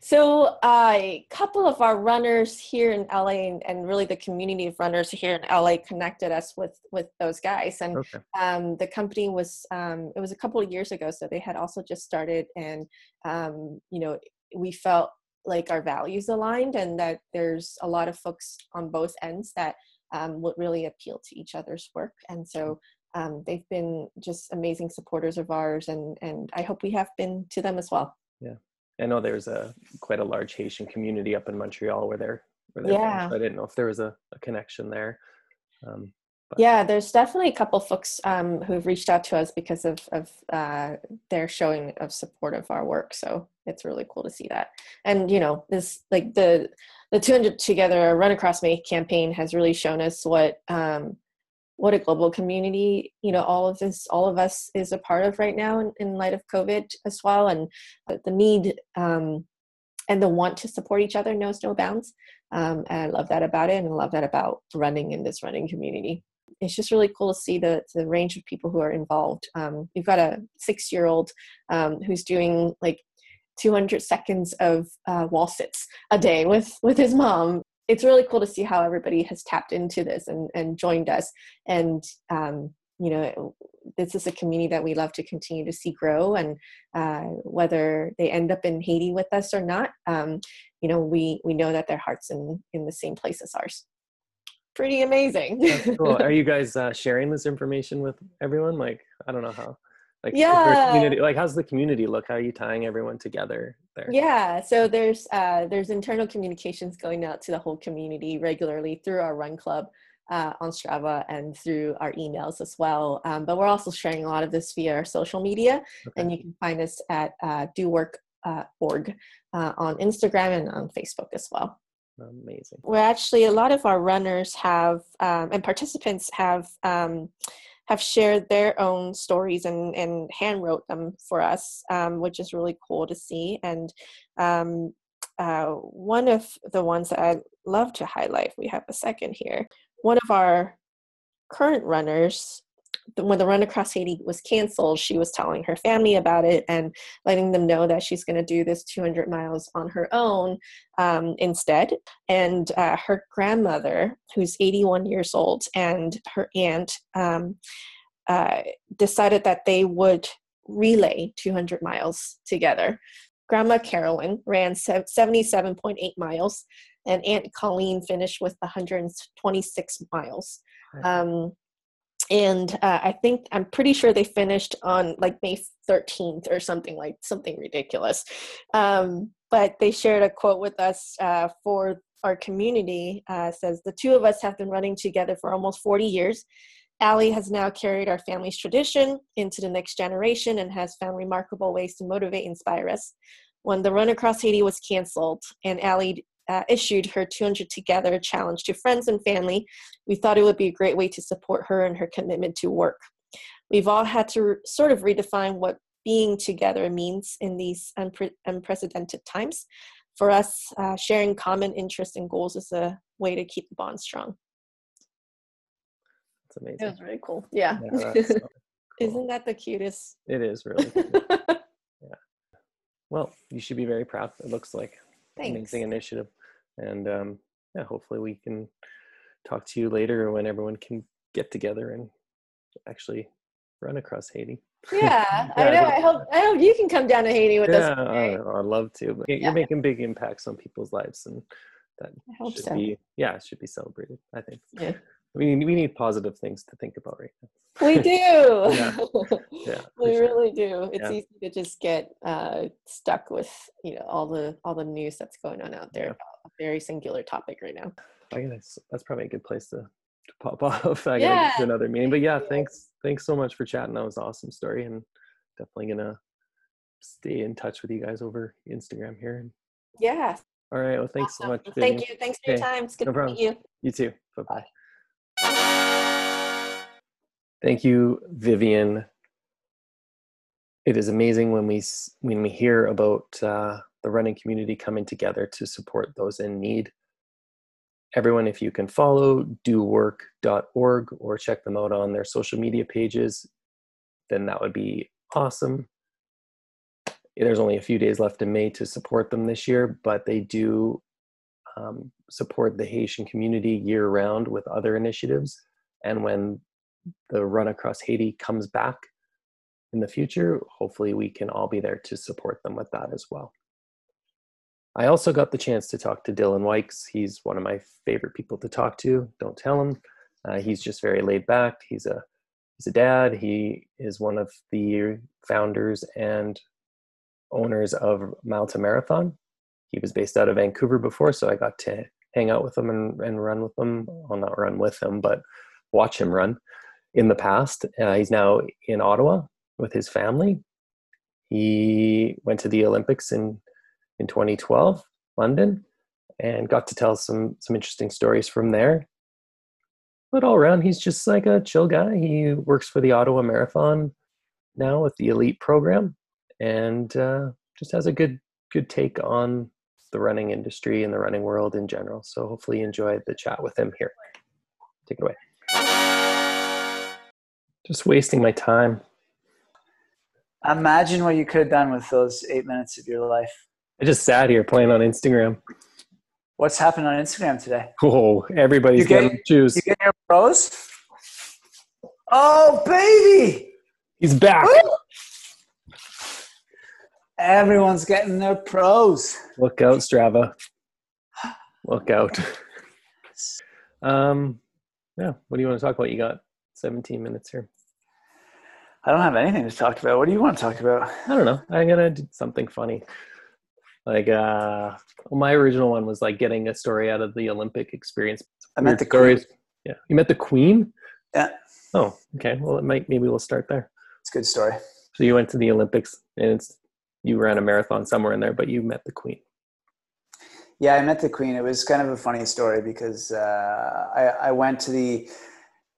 So uh, a couple of our runners here in LA and, and, really the community of runners here in LA connected us with with those guys. And okay. um, the company was um, it was a couple of years ago, so they had also just started, and um, you know we felt like our values aligned, and that there's a lot of folks on both ends that um, would really appeal to each other's work, and so. Um, they've been just amazing supporters of ours, and and I hope we have been to them as well. Yeah, I know there's a quite a large Haitian community up in Montreal where they're where they're yeah. From, so I didn't know if there was a, a connection there. Um, yeah, there's definitely a couple folks um, who've reached out to us because of of uh, their showing of support of our work. So it's really cool to see that. And you know, this like the the 200 Together Run Across May campaign has really shown us what um, what a global community you know all of this all of us is a part of right now in, in light of covid as well. And the need um, and the want to support each other knows no bounds. Um, and i love that about it and i love that about running in this running community. It's just really cool to see the, the range of people who are involved. Um, we've got a six year old um, who's doing like 200 seconds of uh, wall sits a day with with his mom it's really cool to see how everybody has tapped into this and, and joined us. And, um, you know, this is a community that we love to continue to see grow. And uh, whether they end up in Haiti with us or not, um, you know, we, we know that their heart's in, in the same place as ours. Pretty amazing. cool. Are you guys uh, sharing this information with everyone? Like, I don't know how like yeah community like how's the community look? How are you tying everyone together there? Yeah so there's uh there's internal communications going out to the whole community regularly through our run club uh, on strava and through our emails as well um, but we're also sharing a lot of this via our social media okay. and you can find us at uh, dowork.org uh, on instagram and on facebook as well. Amazing. We're actually a lot of our runners have um, and participants have um, have shared their own stories and, and hand wrote them for us, um, which is really cool to see. And um, uh, one of the ones that I'd love to highlight, we have a second here. One of our current runners when the run across Haiti was canceled, she was telling her family about it and letting them know that she's going to do this 200 miles on her own um, instead. And uh, her grandmother, who's 81 years old, and her aunt um, uh, decided that they would relay 200 miles together. Grandma Carolyn ran 77.8 miles, and Aunt Colleen finished with 126 miles. Um, and uh, I think I'm pretty sure they finished on like May 13th or something like something ridiculous. Um, but they shared a quote with us uh, for our community. Uh, says the two of us have been running together for almost 40 years. Allie has now carried our family's tradition into the next generation and has found remarkable ways to motivate and inspire us. When the run across Haiti was canceled and Allie uh, issued her 200 Together challenge to friends and family, we thought it would be a great way to support her and her commitment to work. We've all had to sort of redefine what being together means in these unpre- unprecedented times. For us, uh, sharing common interests and goals is a way to keep the bond strong. That's amazing. It was really cool. Yeah. yeah so cool. Isn't that the cutest? It is really. yeah. Well, you should be very proud. It looks like Thanks. amazing initiative and um, yeah, hopefully we can talk to you later when everyone can get together and actually run across Haiti. Yeah, yeah I know. I hope I hope you can come down to Haiti with yeah, us. Yeah, I'd love to. But you're making big impacts on people's lives, and that I should so. be yeah, it should be celebrated. I think. Yeah. We need, we need positive things to think about right now. We do. yeah. yeah we sure. really do. It's yeah. easy to just get uh, stuck with you know all the all the news that's going on out there yeah. A very singular topic right now. I guess that's probably a good place to, to pop off. I yeah. another meeting. But yeah, thanks thanks so much for chatting. That was an awesome story and definitely gonna stay in touch with you guys over Instagram here. Yeah. All right. Well, thanks awesome. so much. Vivian. Thank you. Thanks for your time. It's good no to problem. meet you. You too. Bye bye. Thank you, Vivian. It is amazing when we when we hear about uh, the running community coming together to support those in need. Everyone, if you can follow dowork.org or check them out on their social media pages, then that would be awesome. there's only a few days left in May to support them this year, but they do um, support the Haitian community year round with other initiatives. And when the run across Haiti comes back in the future, hopefully we can all be there to support them with that as well. I also got the chance to talk to Dylan Wykes. He's one of my favorite people to talk to. Don't tell him. Uh, he's just very laid back. He's a he's a dad. He is one of the founders and owners of Mile to Marathon. He was based out of Vancouver before, so I got to hang out with him and, and run with him. Well, not run with him, but watch him run in the past. Uh, he's now in Ottawa with his family. He went to the Olympics in in 2012, London, and got to tell some some interesting stories from there. But all around, he's just like a chill guy. He works for the Ottawa Marathon now with the elite program, and uh, just has a good good take on the running industry and the running world in general. So hopefully, you enjoyed the chat with him here. Take it away. Just wasting my time. Imagine what you could have done with those eight minutes of your life. I just sat here playing on Instagram. What's happened on Instagram today? Oh, everybody's getting juice. You get your pros? Oh, baby! He's back. Woo! Everyone's getting their pros. Look out, Strava. Look out. Um, yeah. What do you want to talk about? You got 17 minutes here. I don't have anything to talk about. What do you want to talk about? I don't know. I'm gonna do something funny. Like, uh, well, my original one was like getting a story out of the Olympic experience. I met Weird the Queen. Yeah, you met the Queen. Yeah, Oh, okay. Well, it might. Maybe we'll start there. it's a good story. So you went to the Olympics, and it's you ran a marathon somewhere in there, but you met the Queen. Yeah, I met the Queen. It was kind of a funny story because uh, I, I went to the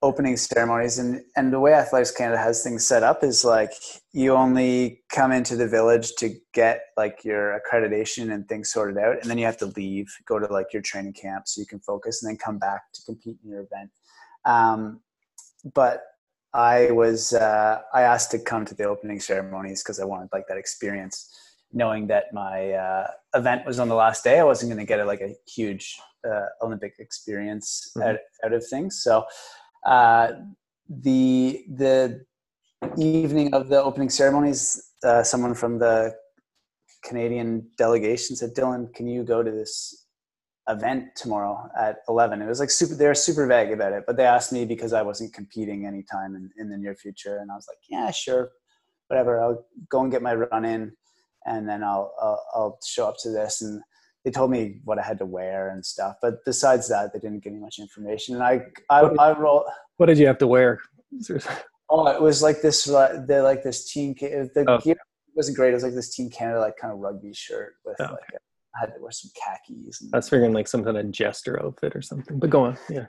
opening ceremonies, and, and the way Athletics Canada has things set up is like you only come into the village to get like your accreditation and things sorted out, and then you have to leave, go to like your training camp so you can focus, and then come back to compete in your event. Um, but I was uh, I asked to come to the opening ceremonies because I wanted like that experience, knowing that my uh, event was on the last day. I wasn't going to get a, like a huge uh, Olympic experience Mhm. out, out of things. So uh, the the evening of the opening ceremonies, uh, someone from the Canadian delegation said, "Dylan, can you go to this event tomorrow at 11 it was like super they were super vague about it but they asked me because i wasn't competing anytime in, in the near future and i was like yeah sure whatever i'll go and get my run in and then I'll, I'll i'll show up to this and they told me what i had to wear and stuff but besides that they didn't give me much information and i i, What- I roll What did you have to wear? oh it was like this uh, the like this team the Oh. gear wasn't great it was like this team canada like kind of rugby shirt with Oh, like a, I had to wear some khakis and That's figuring like some kind of jester outfit or something. But go on. Yeah.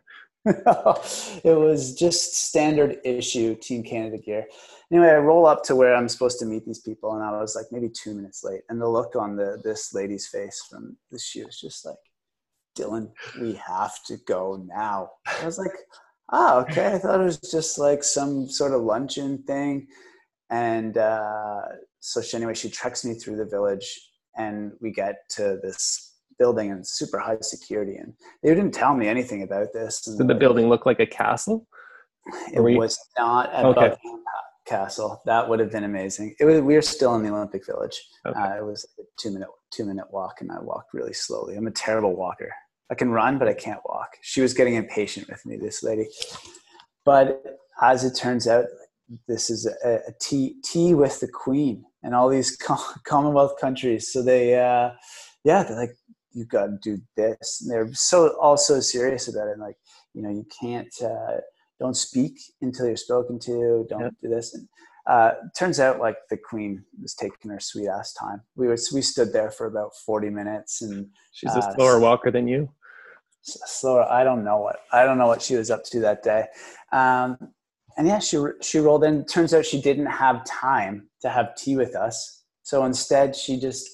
it was just standard issue Team Canada gear. Anyway, I roll up to where I'm supposed to meet these people, and I was like maybe two minutes late. And the look on the this lady's face from this, she was just like, "Dylan, we have to go now." I was like, "Ah, okay." I thought it was just like some sort of luncheon thing, and uh, so she anyway she treks me through the village, and we get to this building and super high security and they didn't tell me anything about this Did the like, building look like a castle? it you- was not at Okay. Buckingham Castle. That would have been amazing. It was. We were still in the Olympic Village. Okay. Uh, it was a two minute two minute walk, and I walked really slowly. I'm a terrible walker. I can run, but I can't walk. She was getting impatient with me, this lady. But as it turns out, this is a, a tea tea with the Queen and all these com- Commonwealth countries. So they, uh, yeah, they're like, you got to do this. And they're so all so serious about it. Like, you know, you can't. Uh, don't speak until you're spoken to. Don't Yep. do this. And uh, turns out, like the queen was taking her sweet ass time. We were we stood there for about forty minutes and She's a Uh, slower walker than you. slower. I don't know what I don't know what she was up to that day. Um, and yeah, she she rolled in. Turns out she didn't have time to have tea with us, so instead she just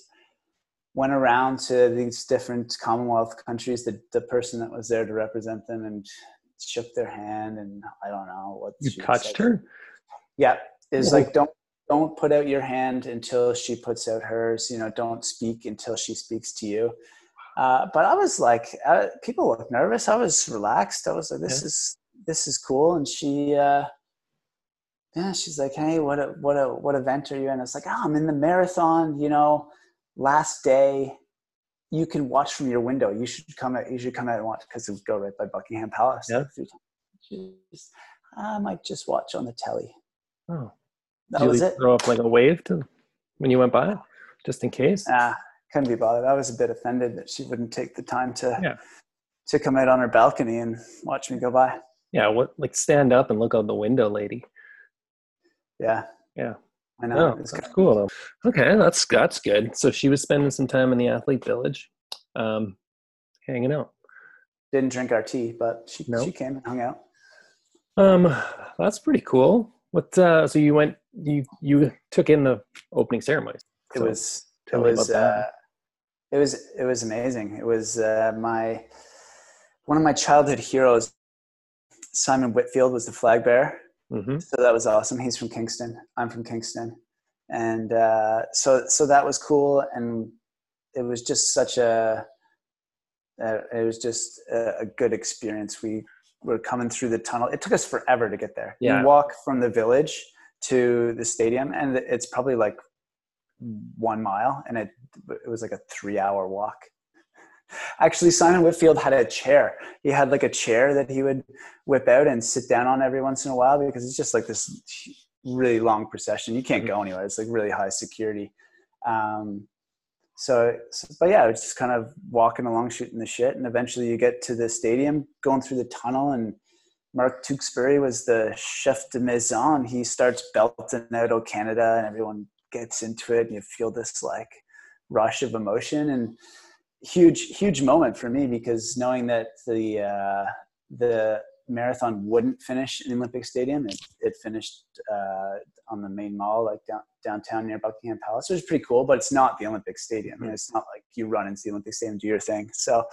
went around to these different Commonwealth countries. The the person that was there to represent them and shook their hand and I don't know what You she touched said. her? Yeah, it's like don't don't put out your hand until she puts out hers. You know, don't speak until she speaks to you. Uh, but I was like, uh, people look nervous. I was relaxed. I was like, this Yeah. is this is cool. And she, uh, yeah, she's like, hey, what a, what a, what event are you in? It's like, oh, I'm in the marathon. You know, last day. You can watch from your window. You should come out. You should come out and watch because it would go right by Buckingham Palace. Yeah. She's, I might just watch on the telly. Oh, That did was it. throw up like a wave to when you went by, just in case? Ah, couldn't be bothered. I was a bit offended that she wouldn't take the time to Yeah. to come out on her balcony and watch me go by. Yeah, what like stand up and look out the window, lady. Yeah. Yeah. I know. No, It's that's cool though. Okay, that's that's good. So she was spending some time in the athlete village, um, hanging out. Didn't drink our tea, but she No. she came and hung out. Um, that's pretty cool. What? Uh, so you went, you you took in the opening ceremonies. It So was it was about that. uh, it was it was amazing. It was uh, my one of my childhood heroes. Simon Whitfield was the flag bearer. Hmm so that was awesome. He's from Kingston. I'm from Kingston, and uh, so so that was cool. And it was just such a uh, it was just a, a good experience. We were coming through the tunnel. It took us forever to get there. Yeah. You walk from the village to the stadium, and it's probably like one mile, and it it was like a three hour walk. Actually, Simon Whitfield had a chair. He had like a chair that he would whip out and sit down on every once in a while because it's just like this really long procession. You can't go anywhere. It's like really high security. Um, so, so, but yeah, it's just kind of walking along, shooting the shit, and eventually you get to the stadium, going through the tunnel, and Mark Tewksbury was the chef de mission. He starts belting out "O Canada," and everyone gets into it, and you feel this like rush of emotion and huge, huge moment for me because knowing that the uh, the marathon wouldn't finish in the Olympic Stadium, it, it finished uh, on the main mall, like down, downtown near Buckingham Palace. It was pretty cool, but it's not the Olympic Stadium. Mhm. It's not like you run into the Olympic Stadium, do your thing. So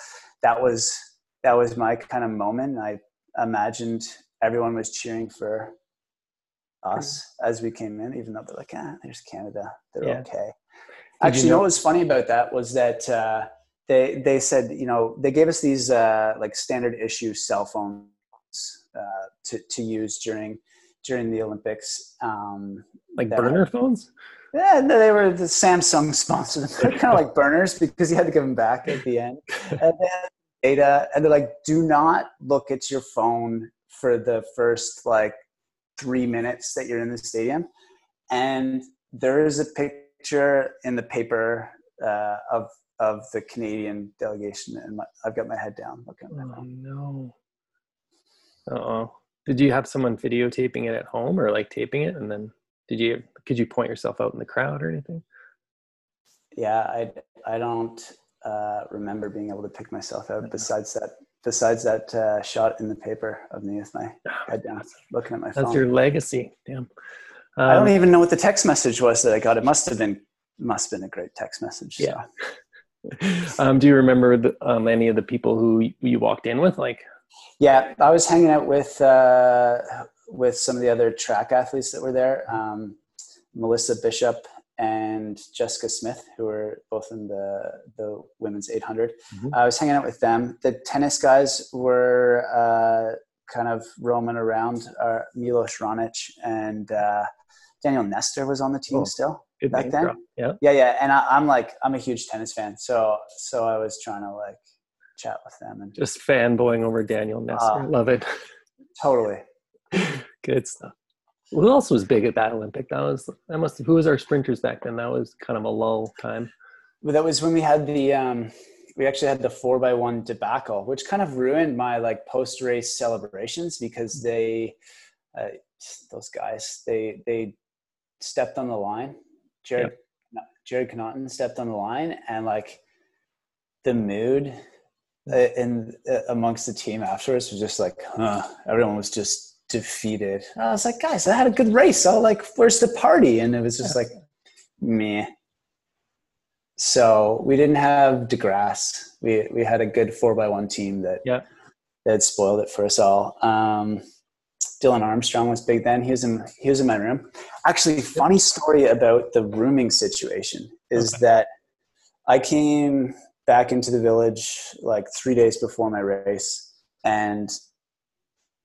that was that was my kind of moment. I imagined everyone was cheering for us as we came in, even though they're like, ah, there's Canada, they're Yeah. okay. you Actually, you know know- what was funny about that was that uh, they they said, you know, they gave us these uh, like standard issue cell phones uh, to to use during during the Olympics. Um, Like burner phones. Yeah, they were the Samsung sponsored them. They're kind of like burners because you had to give them back at the end. And data, and they're like, do not look at your phone for the first like three minutes that you're in the stadium. And there is a picture in the paper uh, of of the Canadian delegation, and my, I've got my head down looking at my Oh phone. no. Uh oh. Did you have someone videotaping it at home or like taping it, and then did you could you point yourself out in the crowd or anything? Yeah, I I don't uh, remember being able to pick myself out. Besides that, besides that uh, shot in the paper of me with my head down, looking at my That's phone. That's your legacy. Damn. I don't Um, even know what the text message was that I got. It must have been must have been a great text message. so. Um, do you remember the, um, any of the people who you walked in with? Like, Yeah, I was hanging out with uh, with some of the other track athletes that were there, um, Melissa Bishop and Jessica Smith, who were both in the the women's 800. Mhm. I was hanging out with them. The tennis guys were uh, kind of roaming around. Uh, Milos Raonic and uh, Daniel Nestor was on the team Oh. still. Good Back then? Yeah. Yeah, yeah, and I, I'm like I'm a huge tennis fan, so so I was trying to like chat with them and Just fanboying over Daniel Nestor. Ah. Love it. totally. good stuff. Who else was big at that Olympic? That was that must. Who was our sprinters back then? That was kind of a lull time. But that was when we had the um, we actually had the four by one debacle, which kind of ruined my like post race celebrations because they uh, those guys they they stepped on the line. Jared Jared Connaughton stepped on the line, and like the mood uh, in uh, amongst the team afterwards was just like, huh. Everyone was just defeated. And I was like, guys, I had a good race. I was like, where's the party? And it was just like, meh. So we didn't have DeGrasse. We we had a good four by one team that Yeah. that spoiled it for us all. Um, Dylan Armstrong was big then. He was in he was in my room. Actually, funny story about the rooming situation is Okay. that I came back into the village like three days before my race, and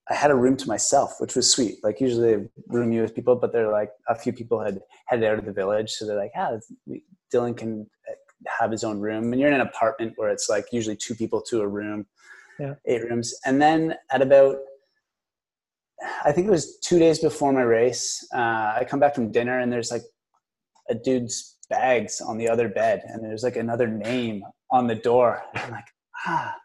I had a room to myself, which was sweet. Like usually they room you with people, but they're like a few people had headed out of the village, so they're like, "Ah, we- Dylan can uh, have his own room." And you're in an apartment where it's like usually two people to a room, Yeah. eight rooms. And then at about, I think it was two days before my race, uh, I come back from dinner and there's like a dude's bags on the other bed, and there's like another name on the door. I'm like, ah,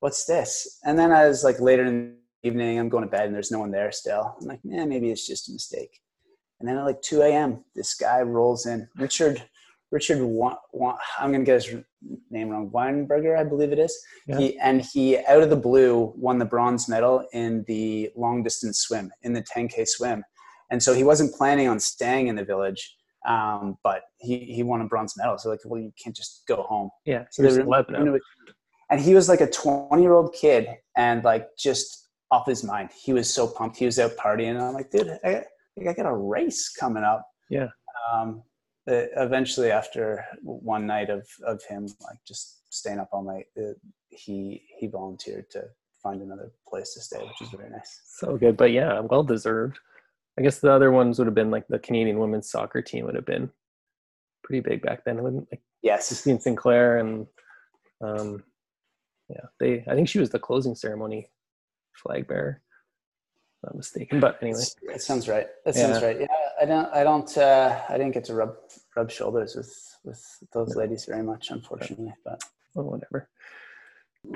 what's this? And then I was like later in the evening, I'm going to bed and there's no one there still. I'm like, yeah, maybe it's just a mistake. And then at like 2 a.m., this guy rolls in. Richard, Richard, Wa- Wa- I'm going to get his name wrong. Weinberger, I believe it is. Yeah. He, and he, out of the blue, won the bronze medal in the long distance swim, in the 10K swim. And so he wasn't planning on staying in the village, um, but he, he won a bronze medal. So like, well, you can't just go home. Yeah, So they were- and he was like a 20 year old kid and like just off his mind. He was so pumped. He was out partying. And I'm like, dude, I, I got a race coming up. Yeah. Um, uh, eventually, after one night of, of him like just staying up all night, uh, he he volunteered to find another place to stay, which is very nice. So good, but yeah, well deserved. I guess the other ones would have been like the Canadian women's soccer team would have been pretty big back then. It wouldn't like Yes. Christine Sinclair and um, yeah, they. I think she was the closing ceremony flag bearer. Not mistaken, but anyway, That sounds right. That Yeah. sounds right. Yeah, I don't. I don't. Uh, I didn't get to rub rub shoulders with with those ladies very much, unfortunately. But well, whatever.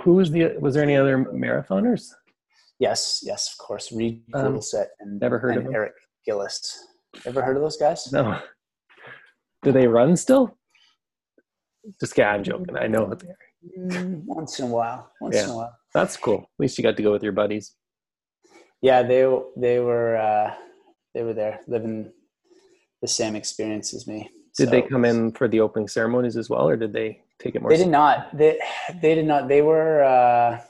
Who was the? Was there any other marathoners? Yes, yes, of course. Reid Um, Coolsaet and never heard and of. Eric Gillis. Ever heard of those guys? No. Do they run still? Just kidding. I'm joking. I know what they are. Mm, Once in a while. Once in a while. That's cool. At least you got to go with your buddies. Yeah, they they were uh, they were there living the same experience as me. Did they come in for the opening ceremonies as well, or did they take it more? They did not. They they did not. They were. Uh,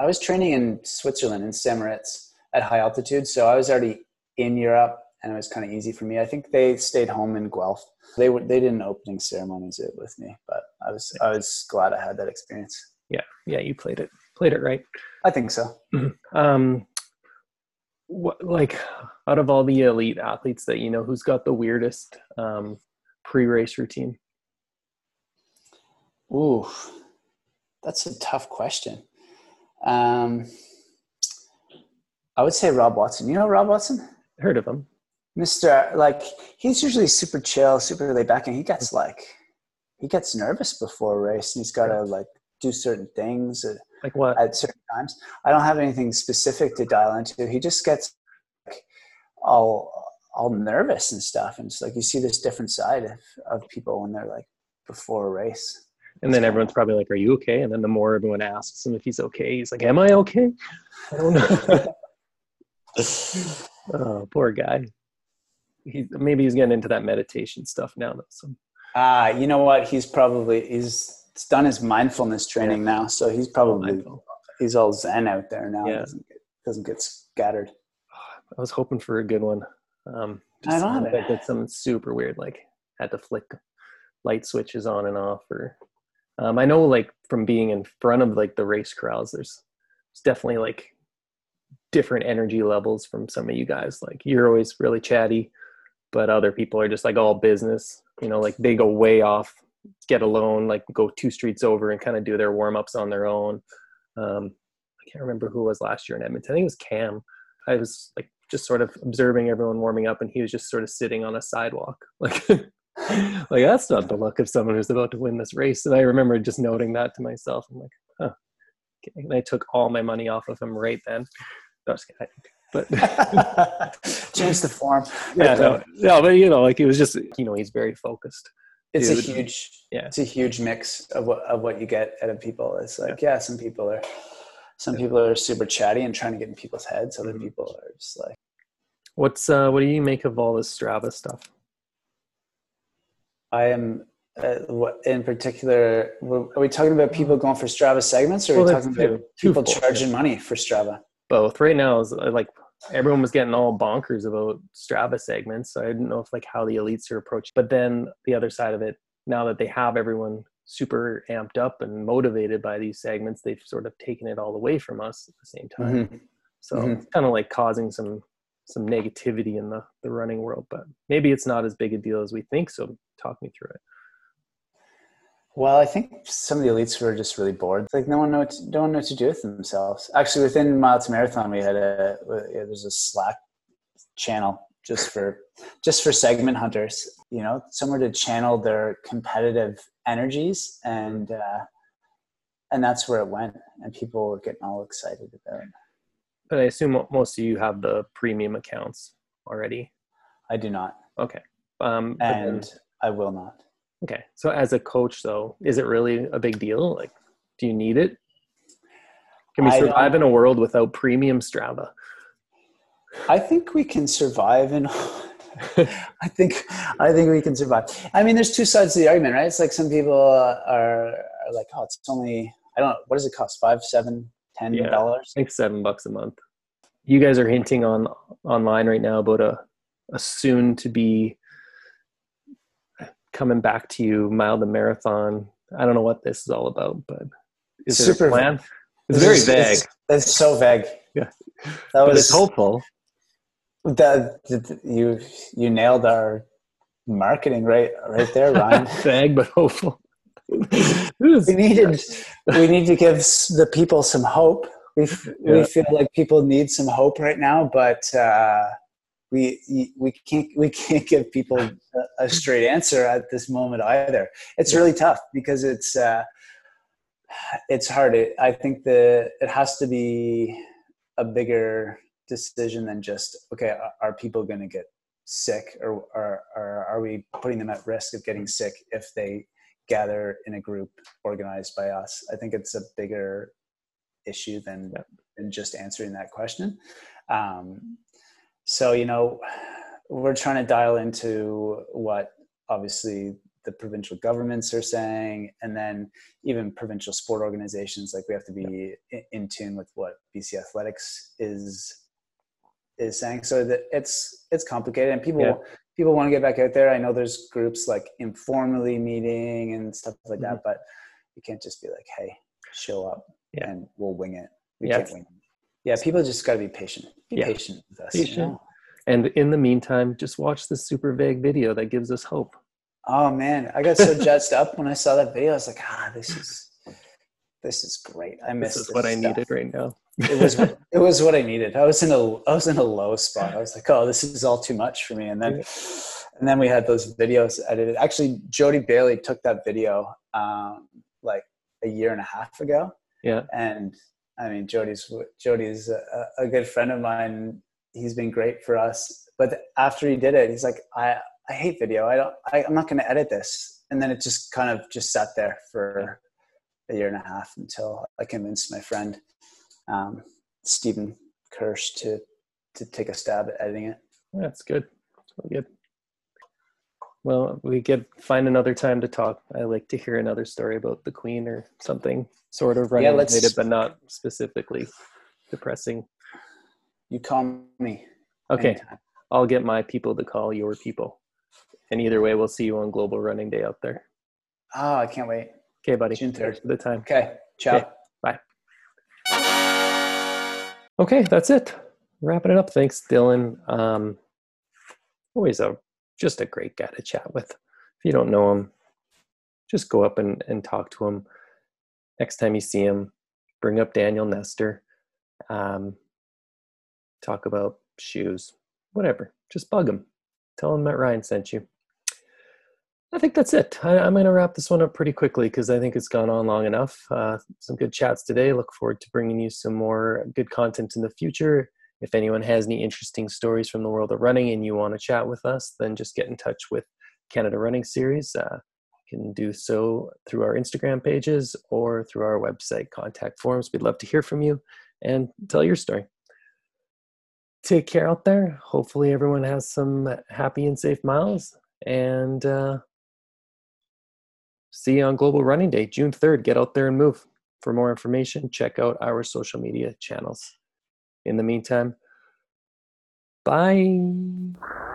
I was training in Switzerland in St. Moritz at high altitude, so I was already in Europe, and it was kind of easy for me. I think they stayed home in Guelph. They were they didn't opening ceremonies it with me, but I was I was glad I had that experience. Yeah, yeah, you played it, played it right. I think so. Um, what like out of all the elite athletes that you know, who's got the weirdest um, pre-race routine? Ooh, that's a tough question. Um, I would say Rob Watson. You know Rob Watson? Heard of him Mr. Like he's usually super chill, super laid back, and he gets like he gets nervous before a race, and he's got to like do certain things Like what? at certain times. I don't have anything specific to dial into. He just gets like all all nervous and stuff, and it's like you see this different side of, of people when they're like before a race. And then everyone's probably like, "Are you okay?" And then the more everyone asks him if he's okay, he's like, "Am I okay?" I don't know. oh, poor guy. He maybe he's getting into that meditation stuff now. Though, so Ah, you know what? He's probably he's done his mindfulness training now, so he's probably mindful. he's all zen out there now. Yeah. Doesn't get, doesn't get scattered. I was hoping for a good one. Um, I don't something have did something super weird, like had to flick light switches on and off. Or um, I know, like from being in front of like the race crowds, there's, there's definitely like different energy levels from some of you guys. Like you're always really chatty, but other people are just like all business. You know, like they go way off, get alone, like go two streets over and kind of do their warm ups on their own. Um, I can't remember who it was last year in Edmonton. I think it was Cam. I was like just sort of observing everyone warming up, and he was just sort of sitting on a sidewalk, like, like that's not the look of someone who's about to win this race. And I remember just noting that to myself. I'm like, huh. Okay. And I took all my money off of him right then. No. But Change the form. yeah, no, no, but you know, like it was just, you know, he's very focused. It's a huge, Yeah. it's a huge mix of what of what you get out of people. It's like, yeah, some people are, some people are super chatty and trying to get in people's heads. Other Mhm. people are just like, What's uh, what do you make of all this Strava stuff? I am. Uh, what in particular? Are we talking about people going for Strava segments, or are Well, we talking about people twofold, charging money for Strava? both. Right now is uh, like everyone was getting all bonkers about Strava segments. So I didn't know if like how the elites are approaching. But then the other side of it, now that they have everyone super amped up and motivated by these segments, they've sort of taken it all away from us at the same time. Mhm. So Mhm. it's kind of like causing some some negativity in the the running world. But maybe it's not as big a deal as we think. So talk me through it. Well, I think some of the elites were just really bored. Like no one know what to, no one know what to do with themselves. Actually, within Mile to Marathon, we had a yeah, there's a Slack channel just for just for segment hunters. You know, somewhere to channel their competitive energies, and uh, and that's where it went. And people were getting all excited about it. But I assume most of you have the premium accounts already. I do not, Okay. Um, but then- and I will not. Okay. So as a coach, though, is it really a big deal? Like, do you need it? Can we um, survive in a world without premium Strava? I think we can survive in I think I think we can survive. I mean, there's two sides to the argument, right? It's like some people are, are like, oh, it's only I don't know what does it cost? Five, seven, ten Yeah. dollars? I think seven bucks a month. You guys are hinting on online right now about a a soon to be coming back to you mile to marathon. I don't know what this is all about, but is there Super a plan? It's very vague, It's, it's so vague. Yeah. that but was it's hopeful. that, that you you nailed our marketing right right there, Ryan. vague but hopeful. We needed we need to give the people some hope we, f- we feel like people need some hope right now but uh, we we can't we can't give people a, a straight answer at this moment either. It's really tough because it's uh, it's hard. It, i think the it has to be a bigger decision than just okay are, are people going to get sick or, or, or are we putting them at risk of getting sick if they gather in a group organized by us? I think it's a bigger issue than than just answering that question. Um, so you know we're trying to dial into what obviously the provincial governments are saying and then even provincial sport organizations like we have to be in, in tune with what bc athletics is is saying so that it's it's complicated and people Yeah. people want to get back out there i know there's groups like informally meeting and stuff like Mm-hmm. that but you can't just be like hey show up Yeah. and we'll wing it we Yeah, can't wing it yeah people just got to be patient be Yeah. patient with us you Patient. know? And in the meantime, just watch this super vague video that gives us hope. Oh man, I got so jazzed up when I saw that video. I was like, ah, this is this is great. I This missed is what I needed right now. It was it was what I needed. I was in a I was in a low spot. I was like, oh, this is all too much for me. And then and then we had those videos edited. Actually, Jody Bailey took that video um, like a year and a half ago. Yeah. And I mean, Jody's Jody's a, a good friend of mine. He's been great for us. But after he did it, he's like, I I hate video. I don't. I, I'm not going to edit this. And then it just kind of just sat there for a year and a half until I convinced my friend um, Stephen Kirsch to to take a stab at editing it. That's good. That's really good. Well, we could find another time to talk. I like to hear another story about the Queen or something sort of running let's- related, but not specifically depressing. You call me. Okay, anytime. I'll get my people to call your people. And either way, we'll see you on Global Running Day out there. Oh, I can't wait. Okay, buddy. June 3rd. Thanks for the time. Okay. Ciao. Okay. Okay, that's it. Wrapping it up. Thanks, Dylan. Um, always a just a great guy to chat with. If you don't know him, just go up and, and talk to him. Next time you see him, bring up Daniel Nestor. Um, talk about shoes, whatever. Just bug him. Tell him that Ryan sent you. I think that's it. I, I'm going to wrap this one up pretty quickly because I think it's gone on long enough. Uh, some good chats today. Look forward to bringing you some more good content in the future. If anyone has any interesting stories from the world of running and you want to chat with us, then just get in touch with Canada Running Series. Uh, you can do so through our Instagram pages or through our website contact forms. We'd love to hear from you and tell your story. Take care out there. Hopefully, everyone has some happy and safe miles. And uh, see you on Global Running Day, June 3rd. Get out there and move. For more information, check out our social media channels. In the meantime, bye.